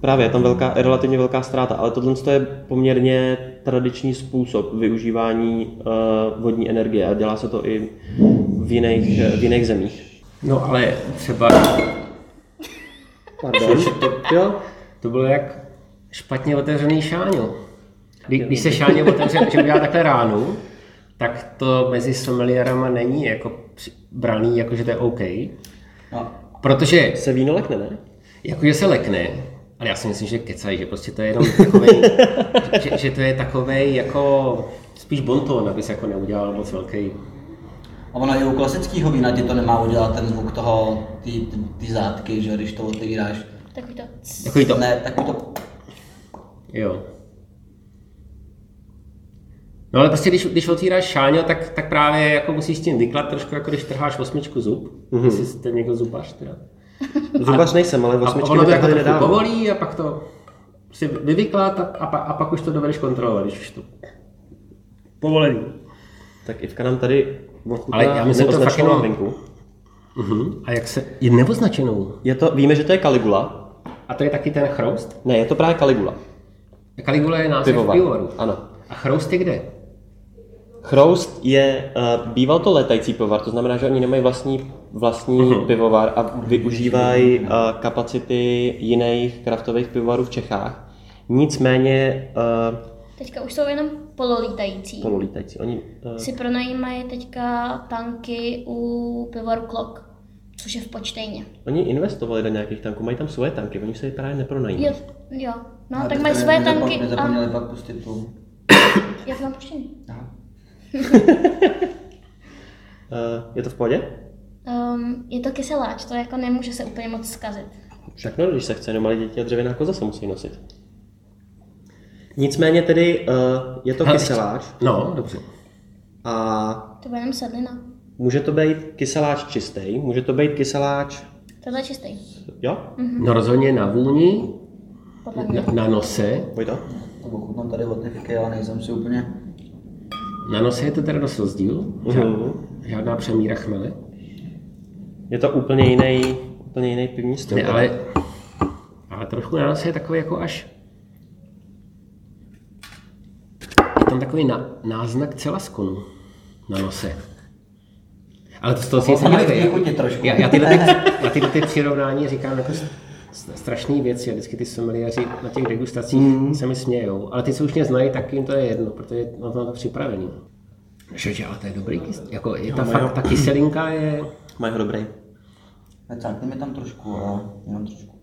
[SPEAKER 1] Právě, je tam velká, je relativně velká ztráta, ale tohle je poměrně tradiční způsob využívání uh, vodní energie a dělá se to i v jiných, v jiných zemích.
[SPEAKER 2] No ale třeba
[SPEAKER 1] Pardon. Jo,
[SPEAKER 2] to bylo jak špatně otevřený šáňo. Kdy, když se šáně otevře, že udělá takhle ránu, tak to mezi sommelierama není jako braný, jako že to je OK.
[SPEAKER 4] No,
[SPEAKER 2] Protože
[SPEAKER 1] se víno lekne, ne?
[SPEAKER 2] Jakože se lekne, ale já si myslím, že kecají, že prostě to je jenom takový, že, že, to je takový jako spíš bonton, aby se jako neudělal moc velký.
[SPEAKER 4] A ono i u klasického vína ti to nemá udělat ten zvuk toho, ty, ty, ty zátky, že když to otevíráš.
[SPEAKER 3] Takový to.
[SPEAKER 2] Takový to,
[SPEAKER 4] Ne, tak to,
[SPEAKER 2] jo. No ale prostě když, když otvíráš šáňo, tak, tak právě jako musíš s tím vyklat trošku jako když trháš osmičku zub. Mm-hmm. Jestli jste někdo zubař teda.
[SPEAKER 1] Zubař nejsem, ale
[SPEAKER 2] A, a
[SPEAKER 1] osmičky
[SPEAKER 2] ono
[SPEAKER 1] mi
[SPEAKER 2] to jako
[SPEAKER 1] takhle
[SPEAKER 2] trochu
[SPEAKER 1] nedává.
[SPEAKER 2] povolí a pak to si vyvyklat a, a, a, pak už to dovedeš kontrolovat, když už to povolený.
[SPEAKER 1] Tak Ivka nám tady
[SPEAKER 2] Ale já myslím, to fakt jenom-
[SPEAKER 1] vinku.
[SPEAKER 2] Uh-huh. A jak se... Je neoznačenou.
[SPEAKER 1] Je to, víme, že to je Caligula.
[SPEAKER 2] A to je taky ten chroust?
[SPEAKER 1] Ne, je to právě Caligula.
[SPEAKER 2] Caligula je název
[SPEAKER 1] Pivovar.
[SPEAKER 2] pivovaru.
[SPEAKER 1] Ano.
[SPEAKER 2] A chroust je kde?
[SPEAKER 1] Chroust je, uh, býval to letající pivovar, to znamená, že oni nemají vlastní, vlastní uh-huh. pivovar a využívají uh, kapacity jiných kraftových pivovarů v Čechách. Nicméně uh,
[SPEAKER 3] Teďka už jsou jenom pololítající.
[SPEAKER 1] pololítající. Oni, uh,
[SPEAKER 3] Si pronajímají teďka tanky u pivovaru Klok, což je v Počtejně.
[SPEAKER 1] oni investovali do nějakých tanků, mají tam svoje tanky, oni se je právě nepronajímají.
[SPEAKER 3] Jo, jo. No,
[SPEAKER 4] Ale
[SPEAKER 3] tak mají
[SPEAKER 4] nezapom-
[SPEAKER 3] tanky a
[SPEAKER 4] Nezapomněli pak pustit tu.
[SPEAKER 3] je to tam puštěný.
[SPEAKER 4] Aha.
[SPEAKER 1] Uh, je to v pohodě?
[SPEAKER 3] Um, je to kyseláč, to jako nemůže se úplně moc zkazit.
[SPEAKER 1] Však no, když se chce, no malé děti a dřevěná koza se musí nosit. Nicméně tedy uh, je to
[SPEAKER 2] Hele,
[SPEAKER 1] kyseláč
[SPEAKER 2] No, dobře.
[SPEAKER 1] a
[SPEAKER 3] To bude jenom sedlina.
[SPEAKER 1] může to být kyseláč čistý, může to být kyseláč,
[SPEAKER 3] Tohle je čistý,
[SPEAKER 1] jo?
[SPEAKER 2] No rozhodně na vůni,
[SPEAKER 3] podle mě.
[SPEAKER 2] na, na nose.
[SPEAKER 1] Pojď to.
[SPEAKER 4] To ochutnám tady od Nifiky, ale nejsem si úplně.
[SPEAKER 2] Na nose je to teda dost rozdíl.
[SPEAKER 1] Mhm.
[SPEAKER 2] Žádná přemíra chmele.
[SPEAKER 1] Je to úplně jiný, úplně jiný pivní styl.
[SPEAKER 2] Ne, ale, ale trošku na nose je takový jako až... Je tam takový na, náznak celaskonu na nose. Ale to z toho si
[SPEAKER 4] bych
[SPEAKER 2] Já, já, já, tyhle, ty, já tyhle ty přirovnání říkám jako s- s- strašné věci a vždycky ty someliéři na těch degustacích mm. se mi smějou. Ale ty, co už mě znají, tak jim to je jedno, protože mám to na to připravený. Že, ale to je dobrý kys, jako je ta, fakt, ta kyselinka je...
[SPEAKER 1] Mají ho dobrý.
[SPEAKER 4] Necákli mi tam trošku, ale jenom trošku.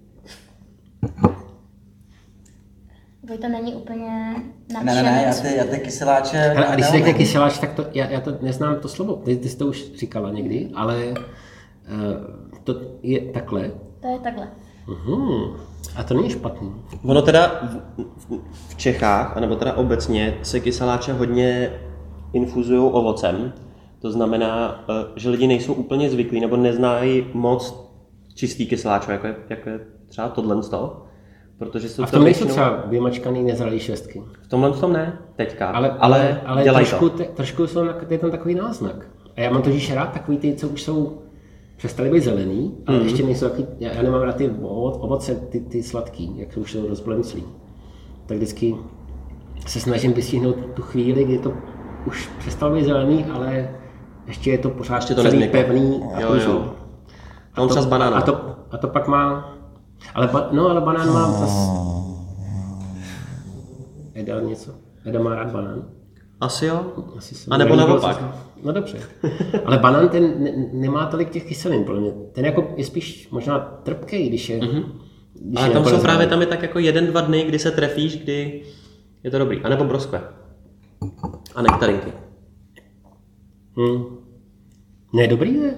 [SPEAKER 3] Vojta není úplně
[SPEAKER 4] Ne, ne, ne, já ty, já ty kyseláče...
[SPEAKER 2] Hele, a když se řekne kyseláč, tak to, já, já to neznám to slovo, ty, ty jsi to už říkala někdy, ale uh, to je takhle.
[SPEAKER 3] To je takhle.
[SPEAKER 2] Uhum. A to není špatný.
[SPEAKER 1] Ono teda v, v, v Čechách, anebo teda obecně, se kyseláče hodně infuzují ovocem. To znamená, eh, že lidi nejsou úplně zvyklí nebo neznají moc čistý kyseláčo, jako je, jako je třeba tohle z toho. Protože jsou
[SPEAKER 2] A v tom
[SPEAKER 1] to
[SPEAKER 2] nejsou
[SPEAKER 1] většinou-
[SPEAKER 2] třeba vymačkaný nezralý šestky.
[SPEAKER 1] V tomhle tom ne, teďka.
[SPEAKER 2] Ale,
[SPEAKER 1] ale,
[SPEAKER 2] ale, ale trošku,
[SPEAKER 1] to.
[SPEAKER 2] te, trošku jsou, je tam takový náznak. A já mám totiž rád takový ty, co už jsou přestali být zelený, ale
[SPEAKER 1] Mhm.
[SPEAKER 2] mm. ještě nejsou takový, já, já nemám rád ty ovo- ovoce, ty, ty sladký, jak už jsou rozblemclí. Tak vždycky se snažím vystihnout tu chvíli, kdy to už přestalo být zelený, ale ještě je to pořád
[SPEAKER 1] Ještě to
[SPEAKER 2] celý pevný a
[SPEAKER 1] Jo, jo. Mám třeba s.
[SPEAKER 2] A to, a to pak má, ale, ba, no ale banán mám zase, Eda něco, Eda má rád banán.
[SPEAKER 1] Asi jo.
[SPEAKER 2] Asi se
[SPEAKER 1] A nebo naopak.
[SPEAKER 2] No dobře. Ale banán ten ne, nemá tolik těch kyselin, podle mě. Ten jako je spíš možná trpký, když je... Mm-hmm. Když
[SPEAKER 1] Ale
[SPEAKER 2] je
[SPEAKER 1] tam jsou právě tam je tak jako jeden, dva dny, kdy se trefíš, kdy je to dobrý. A nebo broskve. A nektarinky.
[SPEAKER 2] Hmm. Ne, dobrý je.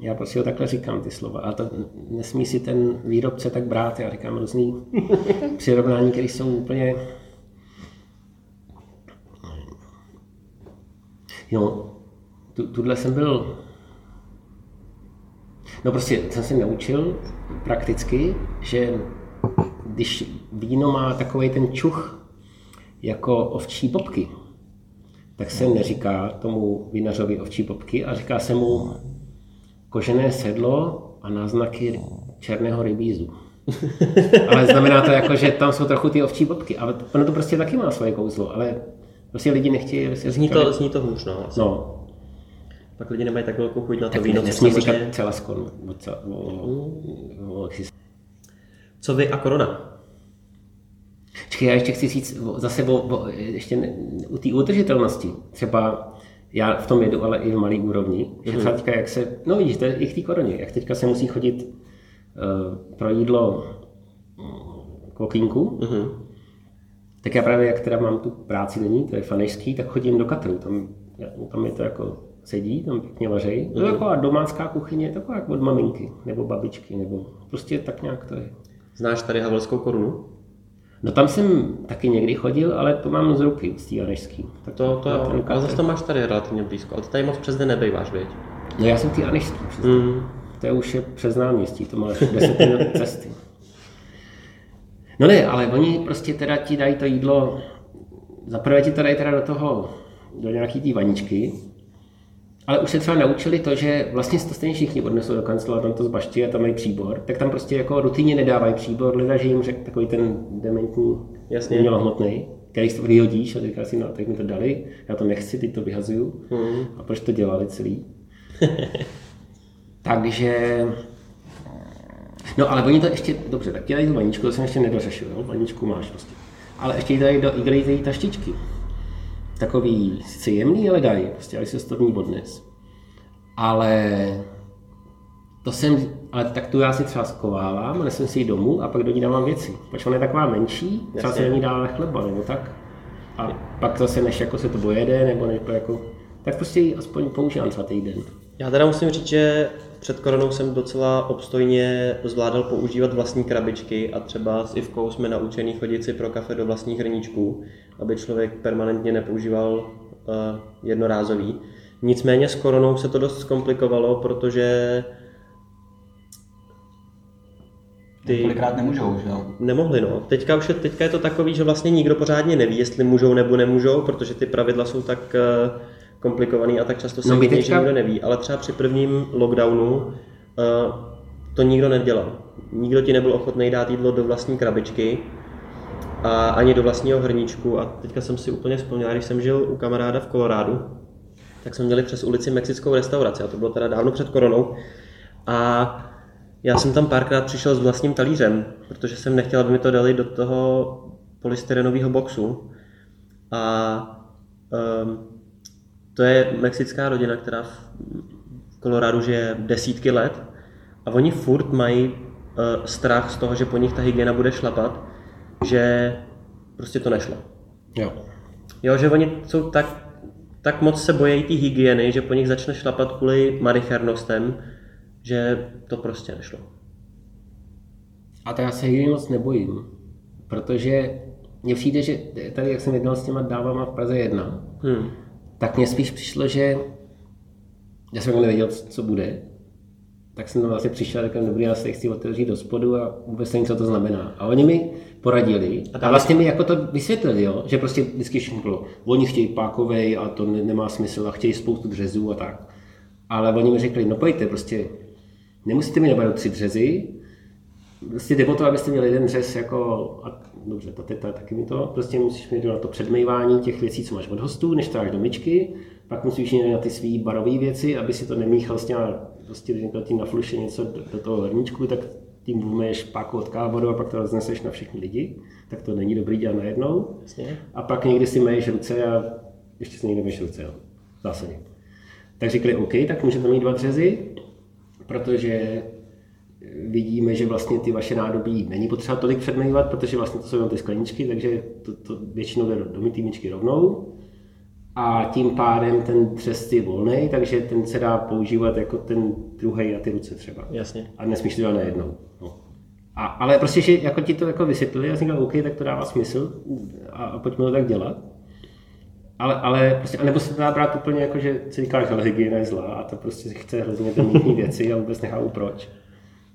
[SPEAKER 2] Já prostě ho takhle říkám ty slova. A to nesmí si ten výrobce tak brát. Já říkám různý přirovnání, které jsou úplně... Jo, tu, tuhle jsem byl... No prostě jsem se naučil prakticky, že když víno má takový ten čuch jako ovčí popky, tak se neříká tomu vinařovi ovčí popky a říká se mu kožené sedlo a náznaky černého rybízu. ale znamená to jako, že tam jsou trochu ty ovčí popky. Ale ono to prostě taky má svoje kouzlo, ale prostě lidi nechtějí, se
[SPEAKER 1] Zní to, zní to hůř, no. asi.
[SPEAKER 2] No,
[SPEAKER 1] Pak lidi nemají tak velkou chuť na to
[SPEAKER 2] tak
[SPEAKER 1] víno, co
[SPEAKER 2] nesmí říkat
[SPEAKER 1] samozřejmě.
[SPEAKER 2] celá skon. O, cel- o, o, o,
[SPEAKER 1] Co vy a korona?
[SPEAKER 2] Čekaj, já ještě chci říct zase o, o, ještě ne, u té udržitelnosti. Třeba já v tom jedu, ale i v malé úrovni. Že třeba teďka, jak se, no vidíš, to je i v té koroně, jak teďka se musí chodit uh, pro jídlo mm, k okýnku,
[SPEAKER 1] Mhm.
[SPEAKER 2] Tak já právě, jak teda mám tu práci denní, to je fanežský, tak chodím do katru. Tam, tam je to jako sedí, tam pěkně vařejí. To je taková domácká kuchyně, taková jako od maminky, nebo babičky, nebo prostě tak nějak to je.
[SPEAKER 1] Znáš tady Havelskou korunu?
[SPEAKER 2] No tam jsem taky někdy chodil, ale to mám z ruky, z té. Tak
[SPEAKER 1] To, to jo, ale zase to máš tady relativně blízko. Ale ty tady moc přes den nebejváš, viď?
[SPEAKER 2] No já jsem ty přesně.
[SPEAKER 1] Mm.
[SPEAKER 2] To je už je přes náměstí, to máš 10 minut cesty. No ne, ale oni prostě teda ti dají to jídlo, za prvé ti to dají teda do toho, do nějaký té vaničky, ale už se třeba naučili to, že vlastně to stejně všichni odnesou do kancela, tam to zbaští a tam mají příbor, tak tam prostě jako rutině nedávají příbor, leda, že jim řekl takový ten dementní
[SPEAKER 1] Jasně.
[SPEAKER 2] umělohmotný, který si to vyhodíš a říká si, no tak mi to dali, já to nechci, teď to vyhazuju.
[SPEAKER 1] Mm.
[SPEAKER 2] A proč to dělali celý? Takže... No ale oni to ještě, dobře, tak ti dají tu vaničku, to jsem ještě nedořešil, jo? vaničku máš prostě. Ale ještě jí dají do igelitéjí taštičky. Takový sice jemný, ale dají, prostě, ale se to v ní odnes. Ale to jsem, ale tak tu já si třeba skovávám, nesem si ji domů a pak do ní dávám věci. Protože ona je taková menší, třeba se do ní dá chleba nebo tak. A pak zase než jako se to dojede, nebo než jako, tak prostě ji aspoň používám třeba týden.
[SPEAKER 1] Já teda musím říct, že před koronou jsem docela obstojně zvládal používat vlastní krabičky a třeba s Ivkou jsme naučení chodit si pro kafe do vlastních hrníčků, aby člověk permanentně nepoužíval uh, jednorázový. Nicméně s koronou se to dost zkomplikovalo, protože ty
[SPEAKER 4] Kolikrát nemůžou, že jo?
[SPEAKER 1] nemohli. No. Teďka, už je, teďka je to takový, že vlastně nikdo pořádně neví, jestli můžou nebo nemůžou, protože ty pravidla jsou tak eh, komplikovaný a tak často se
[SPEAKER 2] No
[SPEAKER 1] mění,
[SPEAKER 2] teďka-
[SPEAKER 1] že nikdo neví. Ale třeba při prvním lockdownu eh, to nikdo nedělal. Nikdo ti nebyl ochotný dát jídlo do vlastní krabičky a ani do vlastního hrníčku. A teďka jsem si úplně vzpomněl, když jsem žil u kamaráda v Kolorádu, tak jsme měli přes ulici mexickou restauraci a to bylo teda dávno před koronou. A já jsem tam párkrát přišel s vlastním talířem, protože jsem nechtěl, aby mi to dali do toho polystyrenového boxu. A um, to je mexická rodina, která v Kolorádu žije desítky let a oni furt mají uh, strach z toho, že po nich ta hygiena bude šlapat, že prostě to nešlo.
[SPEAKER 2] Jo.
[SPEAKER 1] Jo, že oni jsou tak, tak moc se bojí té hygieny, že po nich začne šlapat kvůli malichernostem, že to prostě nešlo.
[SPEAKER 2] A to já se hygieny moc nebojím, protože mně přijde, že tady, jak jsem jednal s těma dávama v Praze 1,
[SPEAKER 1] Hmm.
[SPEAKER 2] Tak mně spíš přišlo, že já jsem nevěděl, co bude, tak jsem tam vlastně přišel a říkal, dobrý, já se chci otevřít do spodu a vůbec nevím, co to znamená. A oni mi poradili a, a vlastně mi jako to vysvětlili, jo, že prostě vždycky bylo, oni chtějí pákovej a to ne, nemá smysl a chtějí spoustu dřezů a tak. Ale oni mi řekli, no pojďte, prostě nemusíte mi nabrat tři dřezy, prostě jde o to, abyste měli jeden dřez jako, a dobře, ta teta taky mi to, prostě musíš mít na to předmývání těch věcí, co máš od hostů, než to dáš do myčky, pak musíš mít na ty své barové věci, aby si to nemíchal s těma, prostě když tím nafluše něco do, do toho hrníčku, tak tím vůmeš páku od kávodu a pak to rozneseš na všechny lidi, tak to není dobrý dělat najednou. Jasně. A pak někdy si meješ ruce a ještě si někdy meješ ruce, jo. v zásadě. Tak řekli, OK, tak můžete mít dva dřezy, protože vidíme, že vlastně ty vaše nádobí není potřeba tolik předmývat, protože vlastně to jsou jenom ty skleničky, takže to, to většinou jde do, do mytý rovnou a tím pádem ten třest je volný, takže ten se dá používat jako ten druhý na ty ruce třeba.
[SPEAKER 1] Jasně.
[SPEAKER 2] A nesmíš to dělat najednou. No. A, ale prostě, že jako ti to jako vysvětlili, já jsem říkal, OK, tak to dává smysl a, a pojďme to tak dělat. Ale, ale prostě, a nebo se to dá brát úplně jako, že si říkáš, že hygiena je zlá a to prostě chce hrozně ty věci a vůbec nechápu proč.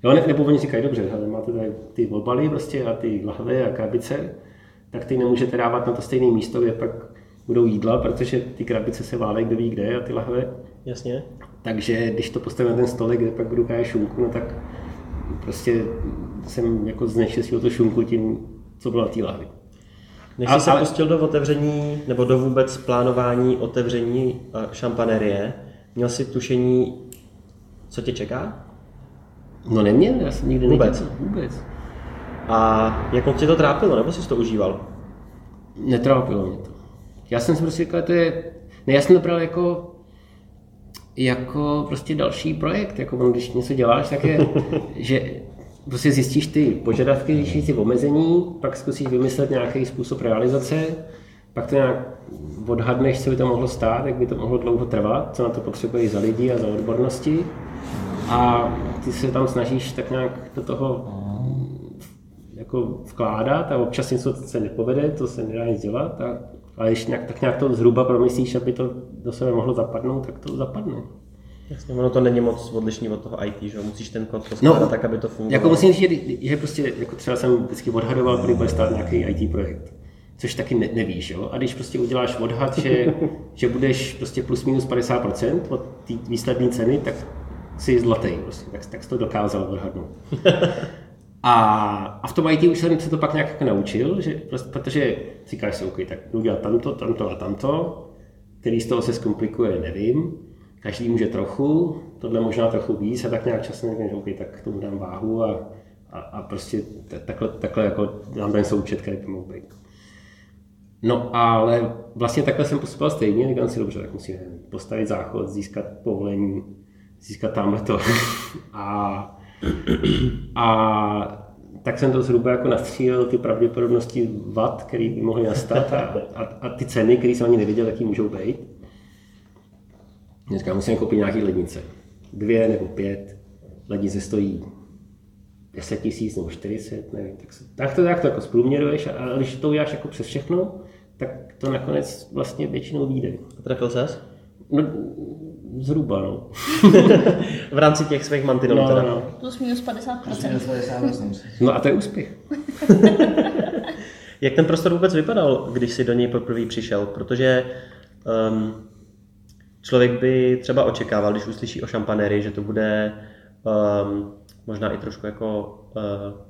[SPEAKER 2] Jo, ne, nebo oni říkají, dobře, ale máte tady ty obaly prostě a ty lahve a krabice, tak ty nemůžete dávat na to stejné místo, kde pak budou jídla, protože ty krabice se válejí kdo ví kde a ty lahve.
[SPEAKER 1] Jasně.
[SPEAKER 2] Takže když to postavím na ten stolek, kde pak budu kájet šunku, no tak prostě jsem jako znečistil to šunku tím, co bylo na té lahvi.
[SPEAKER 1] Než jsi se ale... pustil do otevření, nebo do vůbec plánování otevření eh, šampanérie, měl jsi tušení, co tě čeká?
[SPEAKER 2] No neměl, já jsem nikdy
[SPEAKER 1] Vůbec?
[SPEAKER 2] Nechtěl. Vůbec.
[SPEAKER 1] A jak moc tě to trápilo, nebo jsi to užíval?
[SPEAKER 2] Netrápilo mě to. Já jsem si prostě říkal, to je... Ne, já jsem to bral jako jako prostě další projekt, jako když něco děláš, tak je, že prostě zjistíš ty požadavky, zjistíš ty omezení, pak zkusíš vymyslet nějaký způsob realizace, pak to nějak odhadneš, co by to mohlo stát, jak by to mohlo dlouho trvat, co na to potřebuje za lidi a za odbornosti a ty se tam snažíš tak nějak do toho jako vkládat a občas něco se nepovede, to se nedá nic dělat, a, ale když nějak, tak nějak to zhruba promyslíš, aby to do sebe mohlo zapadnout, tak to zapadne.
[SPEAKER 1] Jasně, ono to není moc odlišný od toho IT, že musíš ten kód poskládat no, tak, aby to fungovalo.
[SPEAKER 2] Jako musím říct, že, že prostě, jako třeba jsem vždycky odhadoval, kdy bude stát nějaký IT projekt což taky ne, nevíš. Jo? A když prostě uděláš odhad, že, že budeš prostě plus minus 50% od té výsledné ceny, tak si zlatý, prostě, tak, tak jsi to dokázal odhadnout. A, a v tom IT už jsem se to pak nějak jako naučil, že prostě, protože říkáš si, OK, tak budu dělat tamto, tamto a tamto, který z toho se zkomplikuje, nevím. Každý může trochu, tohle možná trochu víc a tak nějak časem řekneš, OK, tak tomu dám váhu a, a, a prostě takhle, takhle jako dám ten součet, který by mohl být. No ale vlastně takhle jsem postupoval stejně, říkám si, dobře, tak musím postavit záchod, získat povolení, získat tamhle to. a, a tak jsem to zhruba jako nastřílel ty pravděpodobnosti vat, které by mohly nastat a, a, a ty ceny, které jsem ani nevěděl, jaký můžou být. Dneska musím koupit nějaký lednice. Dvě nebo pět. Lednice stojí 10 tisíc nebo 40, nevím. Tak, tak to, tak to jako zprůměruješ a když to uděláš jako přes všechno, tak to nakonec vlastně většinou vyjde.
[SPEAKER 1] A trefil ses?
[SPEAKER 2] No, Zhruba, no.
[SPEAKER 1] v rámci těch svých mantinelů
[SPEAKER 3] no, teda. No. Plus minus 50%.
[SPEAKER 2] No a to je úspěch.
[SPEAKER 1] Jak ten prostor vůbec vypadal, když jsi do něj poprvé přišel? Protože um, člověk by třeba očekával, když uslyší o šampanérii, že to bude um, možná i trošku jako uh,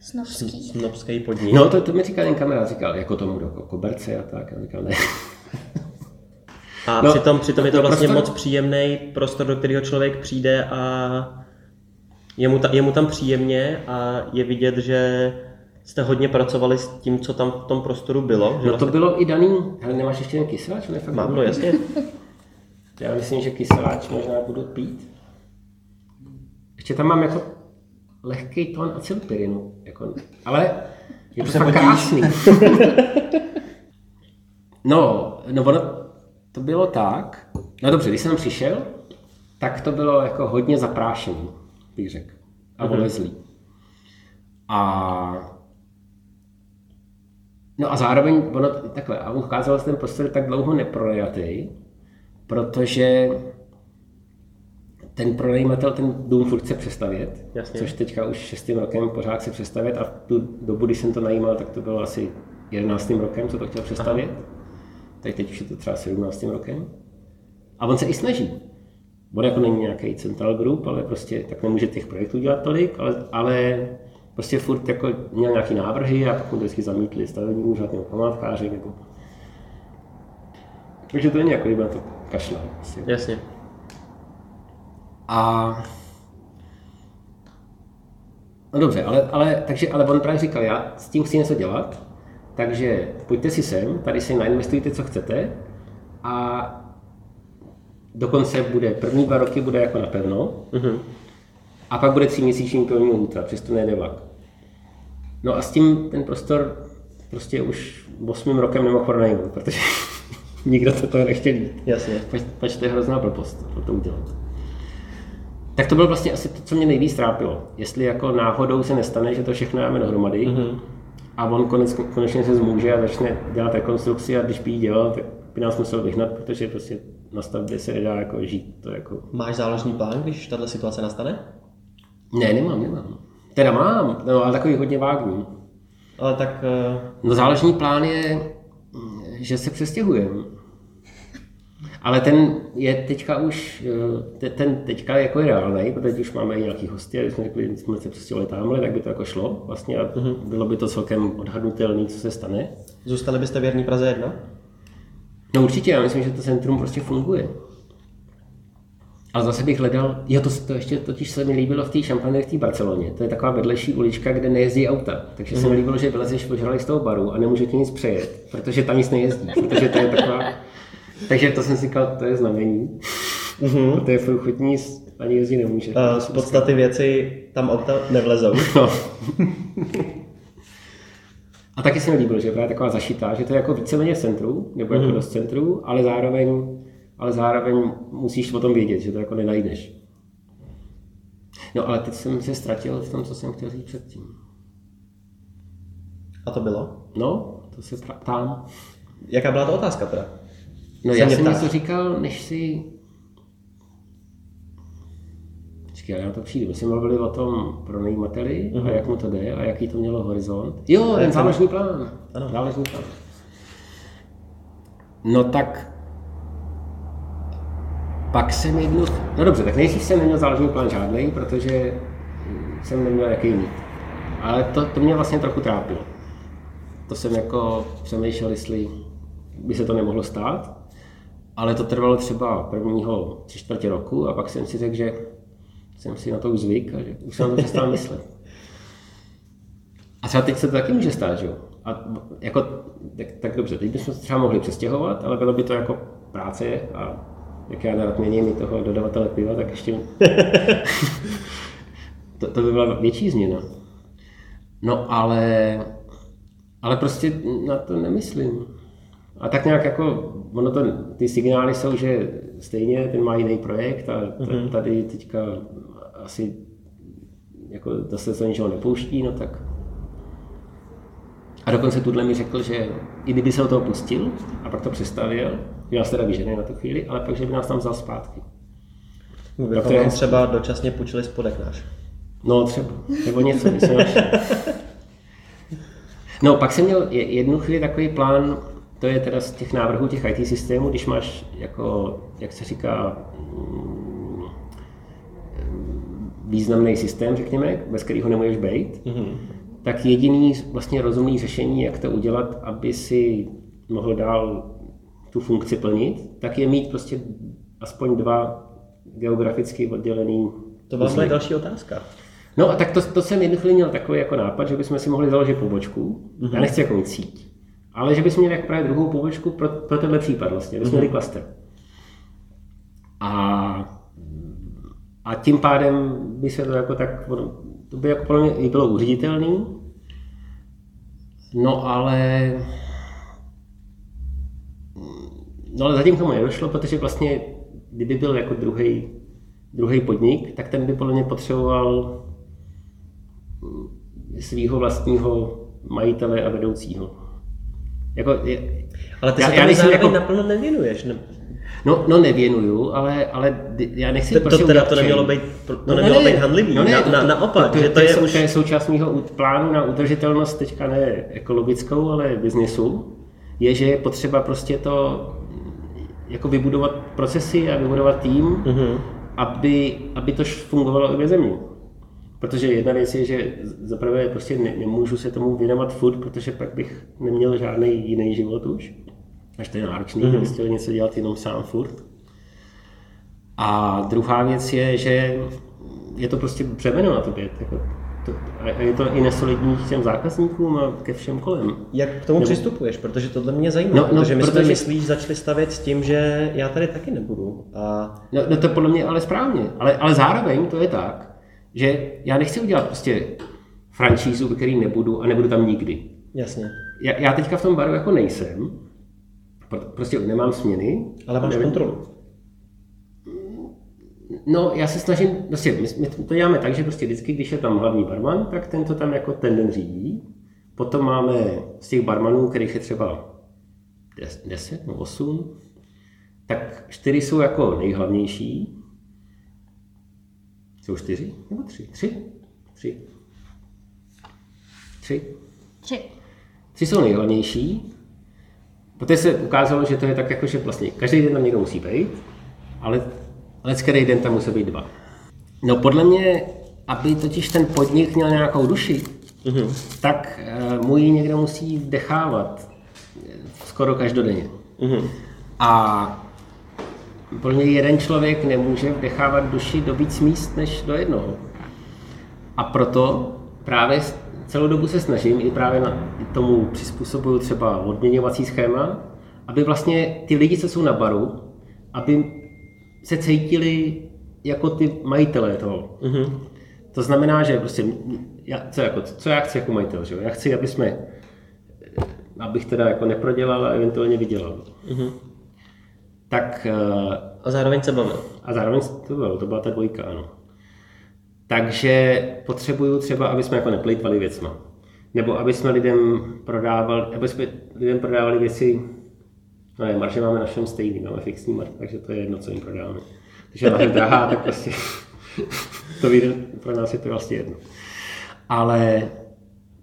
[SPEAKER 3] Snobský.
[SPEAKER 1] Snobský podnik.
[SPEAKER 2] No to, to mi říkal jen kamera, říkal jako tomu jako koberce a tak. A říkal ne.
[SPEAKER 1] A no, přitom, přitom je to vlastně prostor... moc příjemný prostor, do kterého člověk přijde a je mu, ta, je mu tam příjemně a je vidět, že jste hodně pracovali s tím, co tam v tom prostoru bylo.
[SPEAKER 2] Že no to vlastně... bylo i daný. Ale nemáš ještě ten kyseláč?
[SPEAKER 1] Mám, no jasně.
[SPEAKER 2] Já myslím, že kyseláč možná budu pít. Ještě tam mám jako lehký tón acylpyrinu. Jako, ale je to fakt krásný. no, no ono, to bylo tak, no dobře, když jsem přišel, tak to bylo jako hodně zaprášený, bych řekl, a mhm. volezlý. A No a zároveň ono takhle, a ukázalo se ten prostor tak dlouho neprojatý, protože ten pronajímatel ten dům furt chce přestavět,
[SPEAKER 1] Jasně.
[SPEAKER 2] což teďka už šestým rokem pořád chce přestavět a v tu dobu, když jsem to najímal, tak to bylo asi jedenáctým rokem, co to chtěl přestavět. Tak teď už je to třeba 17. rokem. A on se i snaží. On jako není nějaký central group, ale prostě tak nemůže těch projektů dělat tolik, ale, ale prostě furt jako měl nějaký návrhy a pak mu vždycky zamítli stavební úřad nebo památkáři nebo... Takže to není jako, kdyby na to kašlal. Prostě.
[SPEAKER 1] Jasně.
[SPEAKER 2] A No dobře, ale, ale, takže, ale on právě říkal, já s tím chci něco dělat, takže pojďte si sem, tady si nainvestujte, co chcete a dokonce bude, první dva roky bude jako napevno
[SPEAKER 1] Mhm.
[SPEAKER 2] a pak bude tříměsíční pilní lhůta, přesto nejde vlak. No a s tím ten prostor prostě už osmým rokem nemohl pronajmout, protože nikdo to toho nechtěl jít.
[SPEAKER 1] Jasně.
[SPEAKER 2] Pač, pač to je hrozná blbost pro to udělat. Tak to bylo vlastně asi to, co mě nejvíc trápilo. Jestli jako náhodou se nestane, že to všechno dáme dohromady mm-hmm. A on konec, konečně se zmůže a začne dělat rekonstrukci a když by ji dělal, tak by nás musel vyhnat, protože prostě na stavbě se nedá jako žít. To jako...
[SPEAKER 1] Máš záložní plán, když tato situace nastane?
[SPEAKER 2] Ne, nemám, nemám. Teda mám, no, ale takový hodně vágní.
[SPEAKER 1] Ale tak eh,
[SPEAKER 2] No záložní plán je, že se přestěhujeme. Ale ten je teďka už, eh, te- ten teďka jako je reálný, protože už máme i nějaký hosty a když jsme řekli, že jsme se přestěhovali tamhle, tak by to jako šlo vlastně a bylo by to celkem odhadnutelné, co se stane.
[SPEAKER 1] zůstali byste věrní Praze 1?
[SPEAKER 2] No určitě, já myslím, že to centrum prostě funguje. Ale zase bych hledal, jo, to, to ještě totiž se mi líbilo v té šampaně v té Barceloně. To je taková vedlejší ulička, kde nejezdí auta. Takže se mi líbilo, že vylezeš ožralý z toho baru a nemůže ti nic přejet, protože tam nic nejezdí. Protože to je taková... Takže to jsem si říkal, to je znamení. Mm-hmm. To je furt chutní, ani jezdí nemůže.
[SPEAKER 1] Uh, z podstaty věci tam auta nevlezou.
[SPEAKER 2] No. A taky se mi líbilo, že je právě taková zašitá, že to je jako víceméně v centru, nebo jako dost centru, ale zároveň, ale zároveň musíš o tom vědět, že to jako nenajdeš. No ale teď jsem se ztratil v tom, co jsem chtěl říct předtím.
[SPEAKER 1] A to bylo?
[SPEAKER 2] No, to se ptám.
[SPEAKER 1] Jaká byla to otázka teda?
[SPEAKER 2] No já jsem něco říkal, než si... Počkej, já na to přijdu. My jsme mluvili o tom pronajímateli a jak mu to jde a jaký to mělo horizont. Jo, ten záložní plán.
[SPEAKER 1] Ano.
[SPEAKER 2] Záložní plán. No tak... Pak jsem jednu... No dobře, tak nejdřív jsem neměl záložní plán žádný, protože jsem neměl jaký mít. Ale to, to mě vlastně trochu trápilo. To jsem jako přemýšlel, jestli by se to nemohlo stát, ale to trvalo třeba prvního tři čtvrtě roku a pak jsem si řekl, že jsem si na to už zvyk a že už jsem na to přestal myslet. A třeba teď se to taky může stát, že jo? A jako, tak, tak dobře, teď bychom se třeba mohli přestěhovat, ale bylo by to jako práce a jak já nerad měním i toho dodavatele piva, tak ještě to, to by byla větší změna. No ale, ale prostě na to nemyslím. A tak nějak jako, ono to, ty signály jsou, že stejně ten má jiný projekt a t- tady teďka asi jako zase se ničeho nepouští, no tak. A dokonce tuhle mi řekl, že i kdyby se o toho pustil a pak to přestavil, že nás teda vyžené na tu chvíli, ale pak, že by nás tam vzal zpátky.
[SPEAKER 1] My
[SPEAKER 2] Tak
[SPEAKER 1] bychom
[SPEAKER 2] to je
[SPEAKER 1] vám
[SPEAKER 2] hezký.
[SPEAKER 1] třeba dočasně půjčili spodek náš.
[SPEAKER 2] No třeba, nebo něco by se. No pak jsem měl je- jednu chvíli takový plán, to je teda z těch návrhů těch IT systémů, když máš jako, jak se říká, mm, významný systém, řekněme, bez kterého nemůžeš být, mm-hmm. tak jediný vlastně rozumný řešení, jak to udělat, aby si mohl dál tu funkci plnit, tak je mít prostě aspoň dva geograficky oddělený
[SPEAKER 1] To byla moje další otázka.
[SPEAKER 2] No a tak to, to jsem jednu chvíli měl takový jako nápad, že bychom si mohli založit pobočku. Mm-hmm. Já nechci jako síť. Ale že bychom měli jako právě druhou pobočku pro, pro tenhle případ vlastně, bychom měli klaster. A, a tím pádem by se to jako tak, to by jako podle mě i bylo uředitelný. No ale No ale zatím k tomu nedošlo, protože vlastně, kdyby byl jako druhý druhý podnik, tak ten by podle mě potřeboval svého vlastního majitele a vedoucího. Jako, je,
[SPEAKER 1] Ale ty
[SPEAKER 2] Já-
[SPEAKER 1] se
[SPEAKER 2] já
[SPEAKER 1] tomu
[SPEAKER 2] nejsem jako-
[SPEAKER 1] naplno nevěnuješ. Ne?
[SPEAKER 2] No, no nevěnuju, ale, ale já nechci
[SPEAKER 1] To,
[SPEAKER 2] prostě
[SPEAKER 1] to teda
[SPEAKER 2] udělat
[SPEAKER 1] to nemělo být, to nemělo být handlivý,
[SPEAKER 2] no ne,
[SPEAKER 1] na,
[SPEAKER 2] to-
[SPEAKER 1] na,
[SPEAKER 2] to-
[SPEAKER 1] naopak,
[SPEAKER 2] to,
[SPEAKER 1] že to je
[SPEAKER 2] sou-
[SPEAKER 1] už...
[SPEAKER 2] to je součást mého plánu na udržitelnost, teďka ne ekologickou, ale biznesu, je, že je potřeba prostě to jako vybudovat procesy a vybudovat tým,
[SPEAKER 1] Mhm.
[SPEAKER 2] aby, aby to fungovalo i ve země. Protože jedna věc je, že zaprvé prostě ne, nemůžu se tomu věnovat furt, protože pak bych neměl žádný jiný život už. Až to je náročný, mm-hmm. chtěl něco dělat jenom sám furt. A druhá věc je, že je to prostě břemeno na tobě. Jako to, a je to i nesolidní k těm zákazníkům a ke všem kolem.
[SPEAKER 1] Jak k tomu
[SPEAKER 2] Nebo-
[SPEAKER 1] přistupuješ? Protože tohle mě zajímá,
[SPEAKER 2] No, no,
[SPEAKER 1] protože my jsme
[SPEAKER 2] protože-
[SPEAKER 1] myslíš začali stavět s tím, že já tady taky nebudu. A
[SPEAKER 2] No, no to podle mě ale správně. Ale, ale zároveň to je tak, že já nechci udělat prostě franšízu, ve který nebudu a nebudu tam nikdy.
[SPEAKER 1] jasně.
[SPEAKER 2] Já, já teďka v tom baru jako nejsem, pro- prostě nemám směny.
[SPEAKER 1] Ale máš
[SPEAKER 2] nevím.
[SPEAKER 1] kontrolu.
[SPEAKER 2] No, já se snažím, prostě, my, my to děláme tak, že prostě vždycky, když je tam hlavní barman, tak ten to tam jako ten den řídí. Potom máme z těch barmanů, kterých je třeba 10 nebo 8, tak čtyři jsou jako nejhlavnější. Jsou čtyři? Nebo tři? Tři? Tři. Tři.
[SPEAKER 3] Tři.
[SPEAKER 2] Tři jsou nejhlavnější. Poté se ukázalo, že to je tak jako, že vlastně každý den tam někdo musí být, ale, ale každý den tam musí být dva. No podle mě, aby totiž ten podnik měl nějakou duši, mm-hmm. tak uh, mu ji někdo musí dechávat eh, skoro každodenně.
[SPEAKER 1] Mhm.
[SPEAKER 2] A mě jeden člověk nemůže vdechávat duši do víc míst než do jednoho. A proto právě celou dobu se snažím i právě na tomu přizpůsobuju třeba odměňovací schéma, aby vlastně ty lidi, co jsou na baru, aby se cítili jako ty majitelé toho. Mm-hmm. To znamená, že prostě, já, co, jako, co já chci jako majitel, že jo? Já chci, aby jsme, abych teda jako neprodělal a eventuálně vydělal. Mm-hmm. Tak eh,
[SPEAKER 1] A zároveň se bavil.
[SPEAKER 2] a zároveň to bylo, to byla ta dvojka, ano. Takže potřebuju třeba, aby jsme jako neplýtvali věcma. Nebo aby jsme lidem prodávali, aby jsme lidem prodávali věci, no ne, marže máme na všem stejný, máme fixní marž, takže to je jedno, co jim prodáváme. Když je marže drahá, tak prostě to vyjde, pro nás je to vlastně jedno. Ale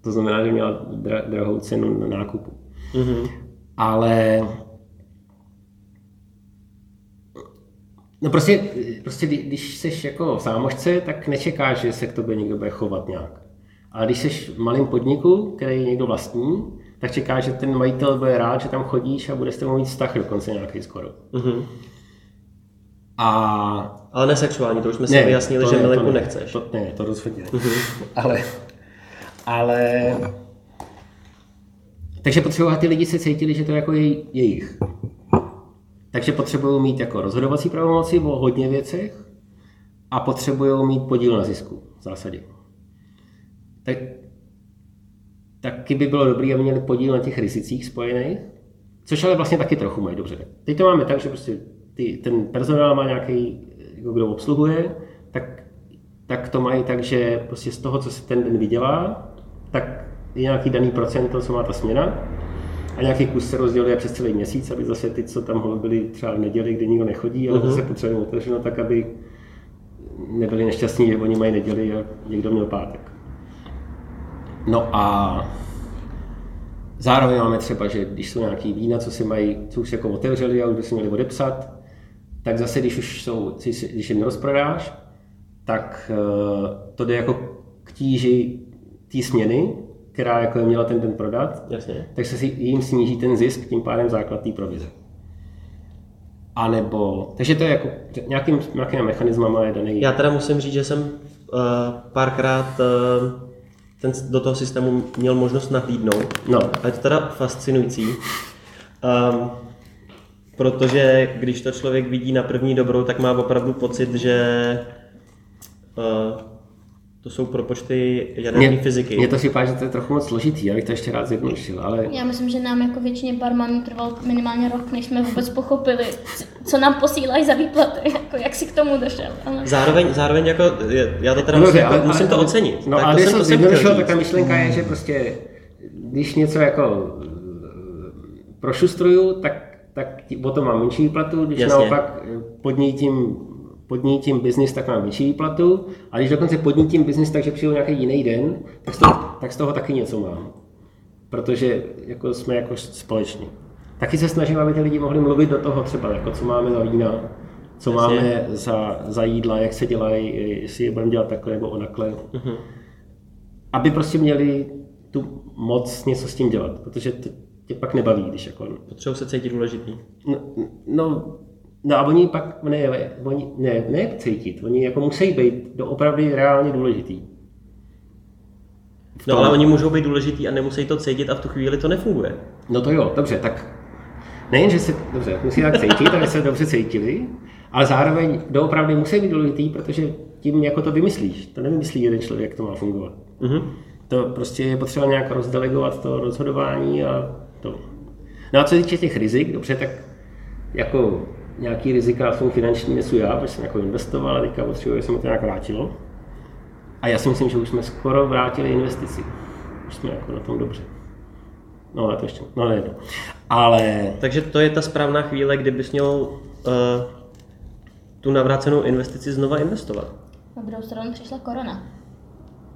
[SPEAKER 2] to znamená, že měla dra, drahou cenu na nákupu.
[SPEAKER 1] Mhm.
[SPEAKER 2] Ale No prostě, prostě kdy- když jsi jako v zámožce, tak nečekáš, že se k tobě někdo bude chovat nějak. Ale když jsi v malém podniku, který někdo vlastní, tak čekáš, že ten majitel bude rád, že tam chodíš a bude s tebou mít vztah dokonce nějaký skoro.
[SPEAKER 1] Mhm.
[SPEAKER 2] A
[SPEAKER 1] Ale nesexuální, to už jsme si vyjasnili, že
[SPEAKER 2] ne,
[SPEAKER 1] Milenku
[SPEAKER 2] to ne,
[SPEAKER 1] nechceš.
[SPEAKER 2] To, ne, to rozhodně ne. ale, ale... Takže potřebuji, aby ty lidi se cítili, že to je jako jej, jejich. Takže potřebují mít jako rozhodovací pravomoci o hodně věcech a potřebují mít podíl na zisku v zásadě. Tak, taky by bylo dobré, aby měli podíl na těch rizicích spojených, což ale vlastně taky trochu mají dobře. Teď to máme tak, že prostě ty, ten personál má nějaký, jako kdo obsluhuje, tak, tak to mají tak, že prostě z toho, co se ten den vydělá, tak je nějaký daný procento, co má ta směna a nějaký kus se rozděluje přes celý měsíc, aby zase ty, co tam byli třeba v neděli, kdy nikdo nechodí, ale zase potřebujeme otevřeno tak, aby nebyli nešťastní, že oni mají neděli a někdo měl pátek. No a zároveň máme třeba, že když jsou nějaký vína, co si mají, co už jako otevřeli a už by si měli odepsat, tak zase, když už jsou, když je nerozprodáš, tak eh, to jde jako k tíži té směny, která jako je měla ten den prodat,
[SPEAKER 1] Jasně.
[SPEAKER 2] tak se si jim sníží ten zisk, tím pádem základ té provize. A nebo, takže to je jako nějakým, nějakým mechanismama je daný.
[SPEAKER 1] Já teda musím říct, že jsem uh, párkrát uh, ten, do toho systému měl možnost nahlídnout.
[SPEAKER 2] No.
[SPEAKER 1] A je to teda fascinující. Um, protože když to člověk vidí na první dobrou, tak má opravdu pocit, že uh, to jsou propočty jaderné fyziky.
[SPEAKER 2] Mně to připadá, že to je trochu moc složitý, já bych to ještě rád zjednodušil, ale
[SPEAKER 3] Já myslím, že nám jako většině barmanů trval minimálně rok, než jsme vůbec pochopili, co nám posílají za výplaty, jako jak si k tomu došel. Ale...
[SPEAKER 1] Zároveň, zároveň jako, já to teda
[SPEAKER 2] No
[SPEAKER 1] musím,
[SPEAKER 2] ale,
[SPEAKER 1] musím
[SPEAKER 2] ale,
[SPEAKER 1] to ocenit.
[SPEAKER 2] No
[SPEAKER 1] tak
[SPEAKER 2] a
[SPEAKER 1] to
[SPEAKER 2] když
[SPEAKER 1] jsem, to
[SPEAKER 2] zjednodušil,
[SPEAKER 1] chtěl
[SPEAKER 2] tak ta myšlenka je, že prostě, když něco jako eh, prošustruju, tak, tak o to mám menší výplatu, když
[SPEAKER 1] Jasně.
[SPEAKER 2] naopak eh, podnítím, podnítím biznis, tak mám větší výplatu, a když dokonce podnítím biznis, takže přijdu nějaký jiný den, tak z, toho, tak z toho taky něco mám. Protože jako jsme jako společně. Taky se snažím, aby ty lidi mohli mluvit do toho třeba, jako co máme za vína, co
[SPEAKER 1] Jasně.
[SPEAKER 2] máme za, za jídla, jak se dělají, jestli je budeme dělat takhle nebo onakle.
[SPEAKER 1] Mhm.
[SPEAKER 2] Aby prostě měli tu moc něco s tím dělat, protože to tě pak nebaví, když jako
[SPEAKER 1] Potřebuji se cítit důležitý.
[SPEAKER 2] No, no, no a oni pak, ne, oni, ne, ne cítit, oni jako musí být doopravdy reálně důležitý.
[SPEAKER 1] No ale oni můžou být důležitý a nemusí to cítit a v tu chvíli to nefunguje.
[SPEAKER 2] No to jo, dobře, tak nejen, že se, dobře, musí tak cítit, aby se dobře cítili, ale zároveň doopravdy musí být důležitý, protože tím jako to vymyslíš. To nevymyslí jeden člověk, jak to má fungovat.
[SPEAKER 1] Mhm.
[SPEAKER 2] To prostě je potřeba nějak rozdelegovat to rozhodování a to. No a co se týče těch rizik, dobře, tak jako nějaký rizika jsou finanční nesu já, protože jsem jako investoval a teďka potřebuji, aby se mi to nějak vrátilo. A já si myslím, že už jsme skoro vrátili investici. Už jsme jako na tom dobře. No ale to ještě, no ne, Ale
[SPEAKER 1] Takže to je ta správná chvíle, kdy bys měl uh, tu navrácenou investici znova investovat.
[SPEAKER 3] Na druhou stranu přišla korona.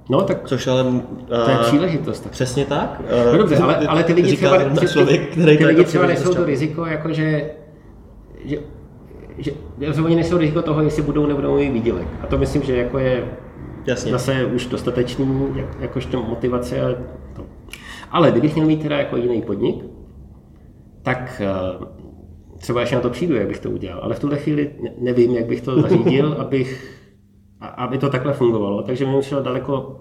[SPEAKER 2] no tak
[SPEAKER 1] Což ale... Uh,
[SPEAKER 2] to je příležitost. Tak.
[SPEAKER 1] Přesně tak.
[SPEAKER 2] No dobře, ale, ale ty lidi
[SPEAKER 1] Říká
[SPEAKER 2] třeba,
[SPEAKER 1] člověk, který
[SPEAKER 2] ty lidi třeba nesou to riziko, jako že, že, že, že oni nesou riziko toho, jestli budou nebo nebudou mít výdělek. A to myslím, že jako je
[SPEAKER 1] Jasně.
[SPEAKER 2] zase už dostatečný, jak, jakožto motivace. A to. Ale kdybych měl mít teda jako jiný podnik, tak eh, třeba ještě na to přijdu, jak bych to udělal. Ale v tuhle chvíli ne- nevím, jak bych to zařídil, abych, a- aby to takhle fungovalo. Takže mi šlo daleko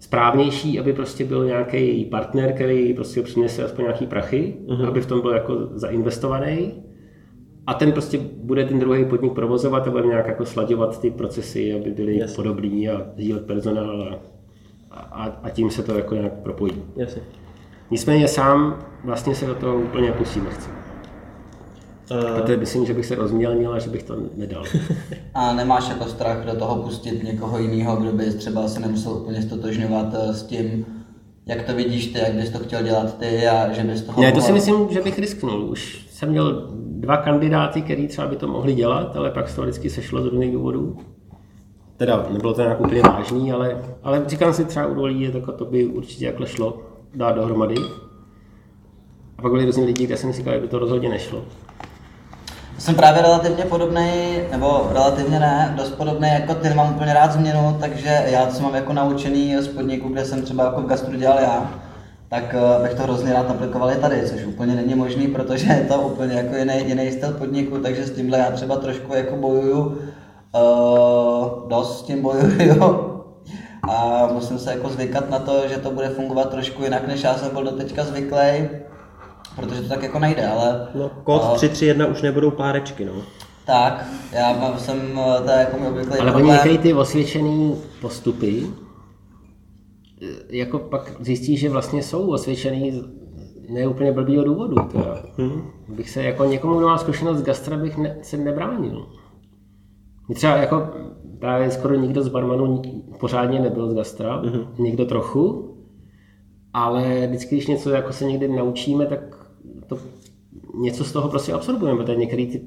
[SPEAKER 2] správnější, aby prostě byl nějaký partner, který prostě přinese aspoň nějaký prachy, uh-huh. aby v tom byl jako zainvestovaný. A ten prostě bude ten druhý podnik provozovat a bude nějak jako slaďovat ty procesy, aby byly
[SPEAKER 1] Jasně.
[SPEAKER 2] podobný a sdílet personál a, a, a tím se to jako nějak propojí.
[SPEAKER 1] Jasně.
[SPEAKER 2] Nicméně sám vlastně se do toho úplně pustit nechci.
[SPEAKER 1] Uh,
[SPEAKER 2] Protože myslím, že bych se rozmělnil a že bych to nedal.
[SPEAKER 4] A nemáš jako strach do toho pustit někoho jiného, kdo by třeba se nemusel úplně stotožňovat eh, s tím, jak to vidíš ty, jak bys to chtěl dělat ty a že bys toho
[SPEAKER 2] Ne, to si myslím, že bych risknul. Už jsem měl dva kandidáty, který třeba by to mohli dělat, ale pak se to vždycky sešlo z různých důvodů. Teda nebylo to nějak úplně vážný, ale, ale říkám si třeba u dolí, je to, by určitě jakhle šlo dát dohromady. A pak byli různí lidi, kde jsem si říkal, že by to rozhodně nešlo.
[SPEAKER 4] Jsem právě relativně podobný, nebo relativně ne, dost podobný jako ty, nemám úplně rád změnu, takže já co mám jako naučený z podniku, kde jsem třeba jako v gastru dělal já, tak eh, bych to hrozně rád aplikoval i tady, což úplně není možný, protože je to úplně jako jiný, jiný styl podniku, takže s tímhle já třeba trošku jako bojuju, uh, dost s tím bojuju a musím se jako zvykat na to, že to bude fungovat trošku jinak, než já jsem byl doteďka zvyklý, protože to tak jako nejde, ale
[SPEAKER 1] no, kód
[SPEAKER 4] eh,
[SPEAKER 1] 331 už nebudou párečky, no.
[SPEAKER 4] tak, já mám, jsem, to je jako můj obvyklý
[SPEAKER 2] Ale oni ty osvědčené postupy, jako pak zjistí, že vlastně jsou osvědčený z ne úplně blbýho důvodu. Teda.
[SPEAKER 1] Mhm.
[SPEAKER 2] Bych se jako někomu, kdo má zkušenost z gastra, bych ne, se nebránil. Mě třeba jako právě skoro nikdo z barmanů pořádně nebyl z gastra, mm-hmm. někdo trochu, ale vždycky, když něco jako se někdy naučíme, tak to něco z toho prostě absorbujeme, protože některé ty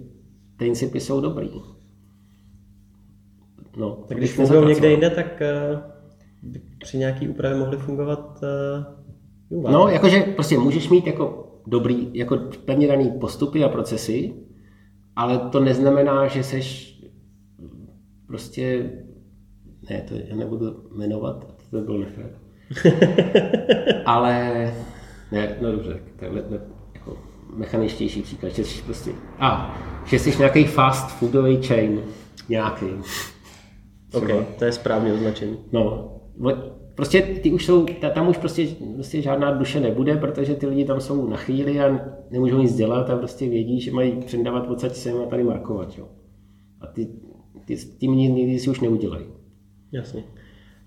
[SPEAKER 2] principy jsou dobrý. No,
[SPEAKER 1] Tak když
[SPEAKER 2] nezapracoval.
[SPEAKER 1] někde jinde, tak by při nějaký úpravě mohly fungovat uh, u.
[SPEAKER 2] No, jakože prostě můžeš mít jako dobrý, jako pevně daný postupy a procesy, ale to neznamená, že seš prostě, ne, to já nebudu jmenovat, to by bylo nefér. ale, ne, no dobře, takhle, ne, jako mechaničtější příklad, že jsi prostě, a, že jsi nějaký fast foodový chain, nějaký.
[SPEAKER 1] OK, to je správné označení.
[SPEAKER 2] No, prostě ty už jsou, ta- tam už prostě, prostě žádná duše nebude, protože ty lidi tam jsou na chvíli a nemůžou nic dělat a prostě vědí, že mají přendávat odsaď sem a tady markovat, jo. A ty, ty s tím ni- nikdy si už neudělají.
[SPEAKER 1] Jasně.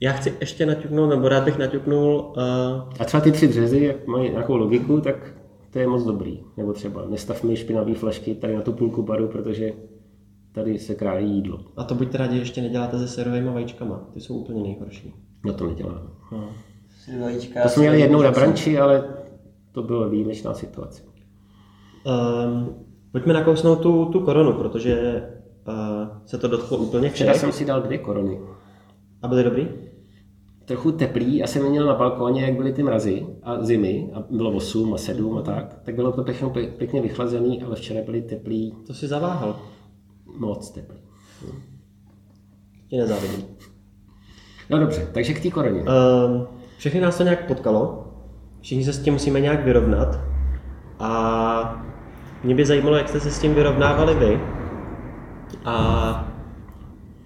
[SPEAKER 1] Já chci ještě naťuknout, nebo rád bych naťuknul, uh,
[SPEAKER 2] A třeba ty tři dřezy, jak mají nějakou logiku, tak to je moc dobrý. Nebo třeba nestav mi špinavý flašky tady na tu půlku baru, protože tady se krájí jídlo.
[SPEAKER 1] a to buďte rádi, ještě neděláte se serovými vajíčkama, ty jsou úplně nejhorší.
[SPEAKER 2] No to nedělám.
[SPEAKER 1] No.
[SPEAKER 4] Si dvojička,
[SPEAKER 2] To jsme měli jednou na branči, ale to byla výjimečná situace.
[SPEAKER 1] Um, pojďme nakousnout tu, tu koronu, protože uh, se to dotklo úplně všech.
[SPEAKER 2] Včera jsem si dal dvě korony.
[SPEAKER 1] A byly dobrý?
[SPEAKER 2] Trochu teplý, a jsem měl na balkóně, jak byly ty mrazy a zimy, a bylo 8 a 7 a tak, tak bylo to pěkně, pěkně vychlazený, ale včera byly teplý,
[SPEAKER 1] To si zaváhal.
[SPEAKER 2] moc teplý.
[SPEAKER 1] Ti nezávidím.
[SPEAKER 2] No dobře, takže k té koroně.
[SPEAKER 1] Um, všechny nás to nějak potkalo, všichni se s tím musíme nějak vyrovnat a mě by zajímalo, jak jste se s tím vyrovnávali vy a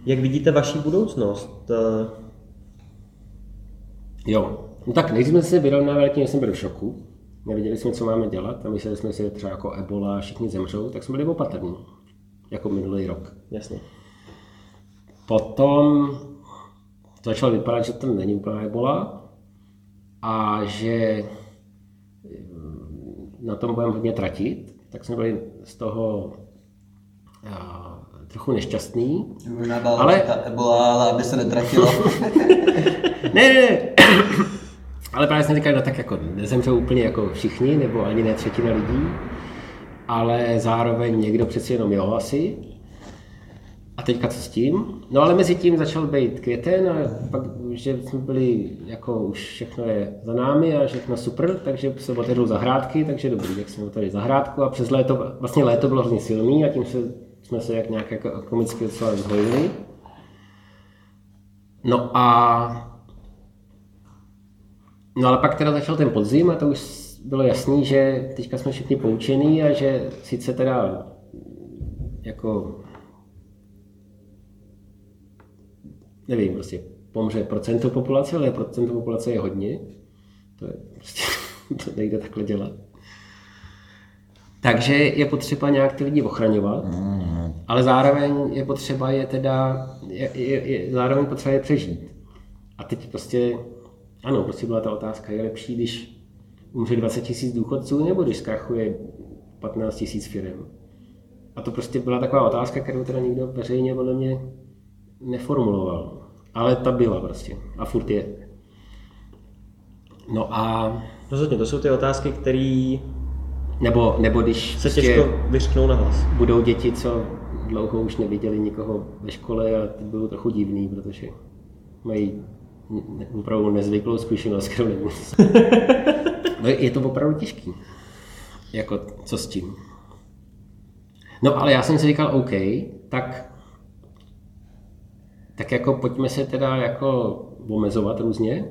[SPEAKER 1] jak vidíte vaši budoucnost. Eh,
[SPEAKER 2] Jo, no tak nejdřív jsme se vyrovnávali tím, že jsme byli v šoku. Nevěděli jsme, co máme dělat a mysleli jsme si, že třeba jako ebola všichni zemřou, tak jsme byli opatrní, jako minulý rok.
[SPEAKER 1] Jasně.
[SPEAKER 2] Potom to začalo vypadat, že to není úplná ebola a že mm, na tom budeme hodně tratit, tak jsme byli z toho a, trochu nešťastný.
[SPEAKER 4] Možná byla
[SPEAKER 2] Ale-
[SPEAKER 4] ale... ta ebola, ale aby se netratilo.
[SPEAKER 2] Ne, ne, ne. Ale právě jsem říkal, no tak jako nezemřou úplně jako všichni, nebo ani ne třetina lidí, ale zároveň někdo přeci jenom jo asi. A teďka co s tím? No ale mezi tím začal být květen a pak, že jsme byli, jako už všechno je za námi a všechno super, takže se otevřou zahrádky, takže dobrý, tak jsme otevřeli zahrádku a přes léto, vlastně léto bylo hrozně silný a tím se, jsme se jak nějak jako komicky docela zhojili. No a No ale pak teda začal ten podzim a to už bylo jasný, že teďka jsme všichni poučení a že sice teda jako nevím, prostě pomře procento populace, ale procento populace je hodně. To je prostě, to nejde takhle dělat. Takže je potřeba nějak ty lidi ochraňovat, ale zároveň je potřeba je teda, je, je, je, zároveň potřeba je přežít. A teď prostě, ano, prostě byla ta otázka, je lepší, když umře 20 tisíc důchodců, nebo když zkrachuje 15 tisíc firm. A to prostě byla taková otázka, kterou teda nikdo veřejně podle mě neformuloval. Ale ta byla prostě. A furt je. No a
[SPEAKER 1] Rozhodně, to jsou ty otázky, které
[SPEAKER 2] nebo, nebo když
[SPEAKER 1] se
[SPEAKER 2] prostě
[SPEAKER 1] těžko vyřknou na hlas.
[SPEAKER 2] budou děti, co dlouho už neviděli nikoho ve škole a ty budou trochu divný, protože mají opravdu nezvyklou zkušenost, kterou. No, je to opravdu těžký. Jako, co s tím? No, ale já jsem si říkal, OK, tak, tak jako pojďme se teda jako omezovat různě,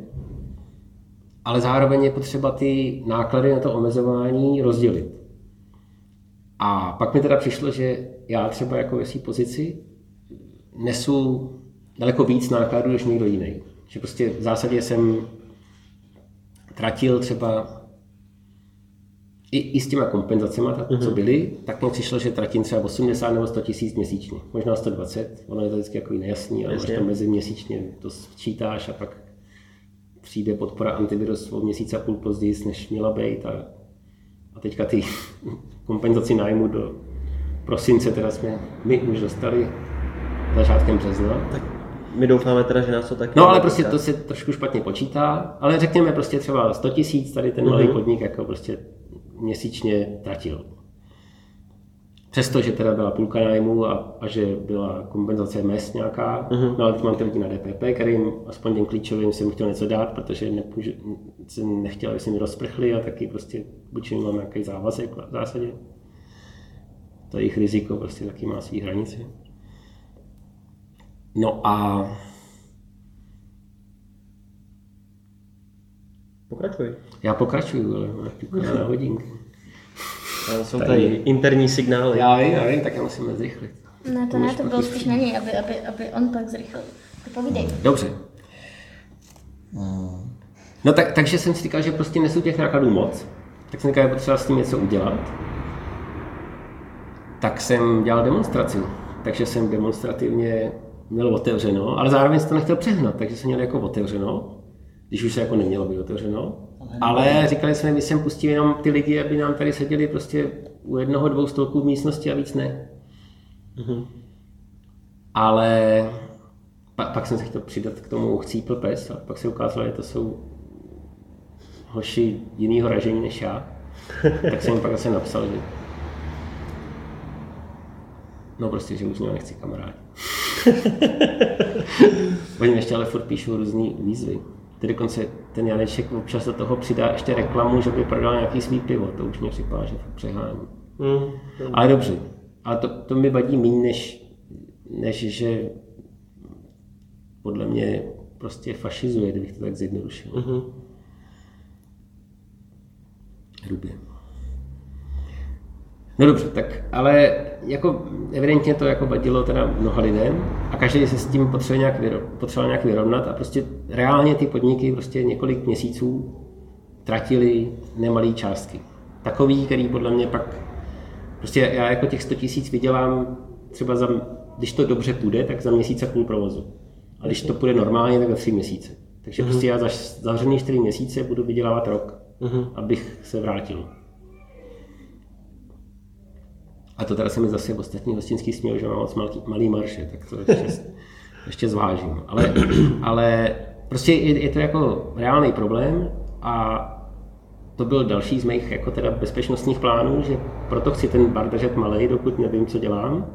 [SPEAKER 2] ale zároveň je potřeba ty náklady na to omezování rozdělit. A pak mi teda přišlo, že já třeba jako ve své pozici nesu daleko víc nákladů než někdo jiný. Že prostě v zásadě jsem tratil třeba i, i s těma kompenzacemi, tak, co byly, tak mi přišlo, že tratím třeba 80 nebo 100 tisíc měsíčně. Možná 120, ono je to vždycky jako nejasný, ale máš
[SPEAKER 1] Jasně.
[SPEAKER 2] to mezi měsíčně, to sčítáš a pak přijde podpora antivirus o měsíc a půl později, než měla být. A, a teďka ty kompenzaci nájmu do prosince teda jsme my už dostali začátkem března.
[SPEAKER 1] Tak my doufáme teda, že nás to taky
[SPEAKER 2] No ale prostě to se trošku špatně počítá, ale řekněme prostě třeba 100 tisíc tady ten malý podnik jako prostě měsíčně tratil. Přesto, že teda byla půlka nájmu a, a že byla kompenzace mest nějaká, no ale teď mám ty lidi na DPP, kterým aspoň těm klíčovým jsem chtěl něco dát, protože nepůžu, jsem nechtěl, aby se mi rozprchli a taky prostě buď jim mám nějaký závazek v zásadě. To jejich riziko prostě taky má svý hranice. No a
[SPEAKER 1] Pokračuj.
[SPEAKER 2] já pokračuju, ale máš ťuká na hodinky.
[SPEAKER 1] Ale jsou
[SPEAKER 2] Tady-
[SPEAKER 1] tady interní signály.
[SPEAKER 2] Já vím, já vím, tak já musím zrychlit.
[SPEAKER 3] Ne, to ne, to bylo spíš na něj, aby, aby, aby on pak zrychlil. Povídej.
[SPEAKER 2] Dobře. No tak, takže jsem si říkal, že prostě nesu těch nákladů moc, tak jsem říkal, že je potřeba s tím něco udělat. Tak jsem dělal demonstraci, takže jsem demonstrativně měl otevřeno, ale zároveň jsem to nechtěl přehnat, takže jsem měl jako otevřeno, když už se jako nemělo být otevřeno. Ale říkali jsme, my sem pustíme jenom ty lidi, aby nám tady seděli prostě u jednoho, dvou stolků v místnosti a víc ne. Ale pa, pak jsem se chtěl přidat k tomu chcípl pes a pak se ukázalo, že to jsou hoši jinýho ražení než já. Tak jsem jim pak zase napsal, že No prostě, že už mě nechci kamarádi. Oni ještě ale furt píšou různý výzvy. Ty dokonce ten Janeček občas do toho přidá ještě reklamu, že by prodal nějaký svý pivo. To už mě připadá, že přehání.
[SPEAKER 1] Hmm.
[SPEAKER 2] Ale dobře. Ale to, to mi vadí méně, než, než že podle mě prostě fašizuje, kdybych to tak zjednodušil.
[SPEAKER 1] Mhm.
[SPEAKER 2] Hrubě. No dobře, tak ale jako evidentně to jako vadilo teda mnoha lidem a každý se s tím potřeboval nějak, vyro, potřeboval nějak vyrovnat a prostě reálně ty podniky prostě několik měsíců tratili nemalé částky. Takový, který podle mě pak, prostě já jako těch 100 tisíc vydělám třeba za, když to dobře půjde, tak za měsíc a půl provozu. A když to půjde normálně, tak za tři měsíce. Takže prostě já za zavřený čtyři měsíce budu vydělávat rok, abych se vrátil. A to teda se mi zase ostatní hostinský směl, že mám moc malý, malý marše, tak to ještě, ještě zvážím. Ale, ale prostě je, je, to jako reálný problém a to byl další z mých jako teda bezpečnostních plánů, že proto chci ten bar držet malý, dokud nevím, co dělám.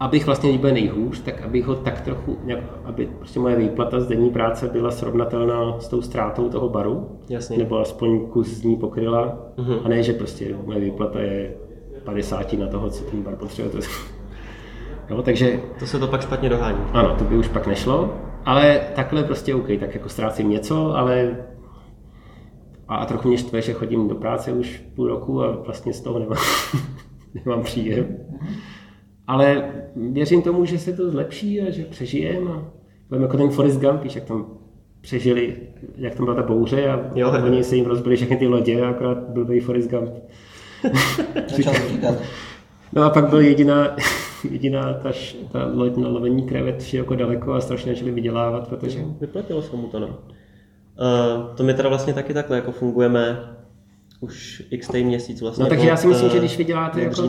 [SPEAKER 2] Abych vlastně, když bude nejhůř, tak abych ho tak trochu, aby prostě moje výplata z denní práce byla srovnatelná s tou ztrátou toho baru.
[SPEAKER 1] Jasně.
[SPEAKER 2] Nebo aspoň kus z ní pokryla. A ne, že prostě moje výplata je 50 na toho, co ten bar potřebuje. No, takže
[SPEAKER 1] To se to pak špatně dohání.
[SPEAKER 2] ano, to by už pak nešlo, ale takhle prostě OK, tak jako ztrácím něco, ale a, a trochu mě štve, že chodím do práce už půl roku a vlastně z toho nemám, nemám příjem. Ale věřím tomu, že se to zlepší a že přežijem a budeme jako ten Forrest Gump, víš, jak tam přežili, jak tam byla ta bouře a
[SPEAKER 1] Jo, jo.
[SPEAKER 2] oni se jim rozbili všechny ty lodě a akorát byl Forrest Gump.
[SPEAKER 4] Začal.
[SPEAKER 2] No a pak byl jediná, jediná ta, š- ta loď na lovení krevet široko daleko a strašně začali vydělávat, protože
[SPEAKER 1] Vyplatilo se mu to, no. Uh, to my teda vlastně taky takhle jako fungujeme už x měsíc vlastně.
[SPEAKER 2] No takže já si myslím, že
[SPEAKER 1] eh,
[SPEAKER 2] když vyděláte jako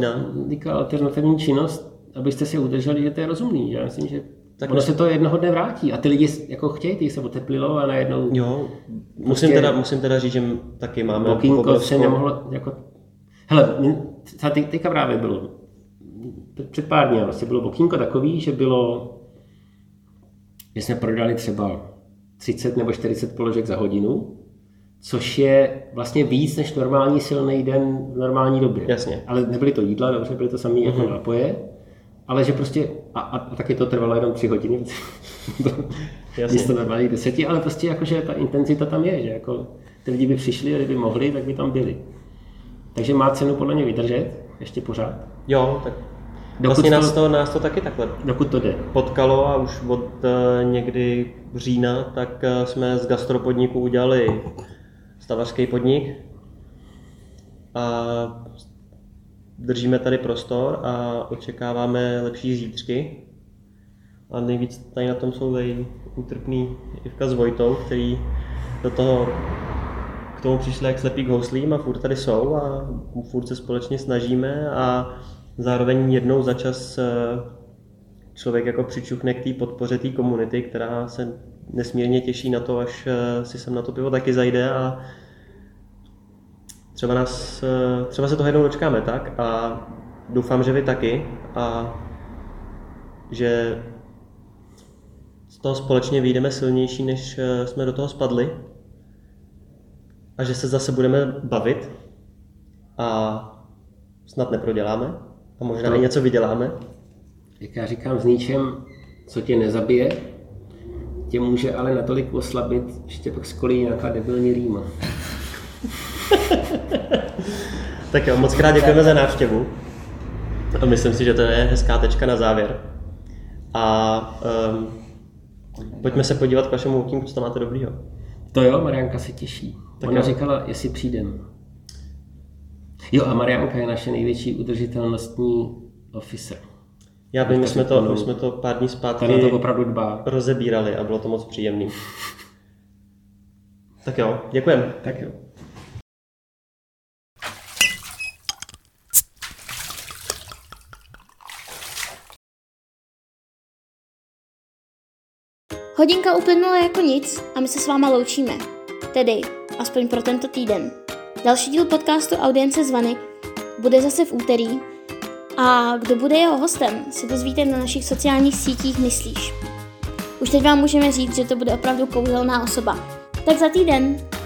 [SPEAKER 2] díka alternativní činnost, abyste si udrželi, že to je rozumný. Já myslím, že
[SPEAKER 1] Tak
[SPEAKER 2] ono se to jednoho dne vrátí a ty lidi jako chtějí, ty se oteplilo a najednou
[SPEAKER 1] Jo, musím
[SPEAKER 2] Prostě-
[SPEAKER 1] teda, musím teda říct, že taky máme
[SPEAKER 2] okýnko se nemohlo jako... Hele, třeba teďka právě bylo, před pár dní vlastně bylo okýnko takový, že bylo, že jsme prodali třeba 30 nebo 40 položek za hodinu, což je vlastně víc než normální silný den v normální době.
[SPEAKER 1] Jasně.
[SPEAKER 2] Ale nebyly to jídla, dobře, byly to samé jako nápoje, ale že prostě, a, a, a taky to trvalo jenom tři hodiny,
[SPEAKER 1] Jasně.
[SPEAKER 2] místo normálních deseti, ale prostě jakože ta intenzita tam je, že jako ty lidi by přišli a kdyby mohli, tak by tam byli. Takže má cenu podle mě vydržet, ještě pořád,
[SPEAKER 1] Jo, tak
[SPEAKER 2] Dokud
[SPEAKER 1] vlastně
[SPEAKER 2] to-
[SPEAKER 1] nás to, nás to taky takhle
[SPEAKER 2] dokud to jde.
[SPEAKER 1] potkalo a už od eh, někdy října, tak eh, jsme z gastropodniku udělali stavařský podnik a držíme tady prostor a očekáváme lepší zítřky. A nejvíc tady na tom jsou tady útrpný Ivka s Vojtou, který do toho k tomu přišli jak slepý k houslím a furt tady jsou a furt se společně snažíme a zároveň jednou za čas eh, člověk jako přičuchne k té podpoře té komunity, která se nesmírně těší na to, až eh, si sem na to pivo taky zajde a třeba, nás, eh, třeba se toho jednou dočkáme tak? A doufám, že vy taky a že z toho společně vyjdeme silnější, než jsme do toho spadli a že se zase budeme bavit a snad neproděláme a možná i něco vyděláme.
[SPEAKER 2] Jak já říkám, s ničem, co tě nezabije, tě může ale natolik oslabit, že tě pak skolí nějaká debilní rýma.
[SPEAKER 1] Tak jo, moc krát děkujeme za návštěvu. A myslím si, že to je hezká tečka na závěr. A um, pojďme se podívat k vašemu okýnku, co tam máte dobrýho.
[SPEAKER 2] To jo, Marianka se těší.
[SPEAKER 1] Tak
[SPEAKER 2] Ona
[SPEAKER 1] jo.
[SPEAKER 2] říkala, jestli přijdem. Jo, a Marianka je naše největší udržitelnostní officer.
[SPEAKER 1] Já vím, my jsme to, my jsme to pár dní zpátky
[SPEAKER 2] to opravdu dbá.
[SPEAKER 1] rozebírali a bylo to moc příjemný. Tak jo, děkujeme.
[SPEAKER 2] Tak jo.
[SPEAKER 3] Hodinka uplynula jako nic a my se s váma loučíme. Tedy, aspoň pro tento týden. Další díl podcastu Audience zvany bude zase v úterý A kdo bude jeho hostem, se dozvíte na našich sociálních sítích Myslíš. Už teď vám můžeme říct, že to bude opravdu kouzelná osoba. Tak za týden!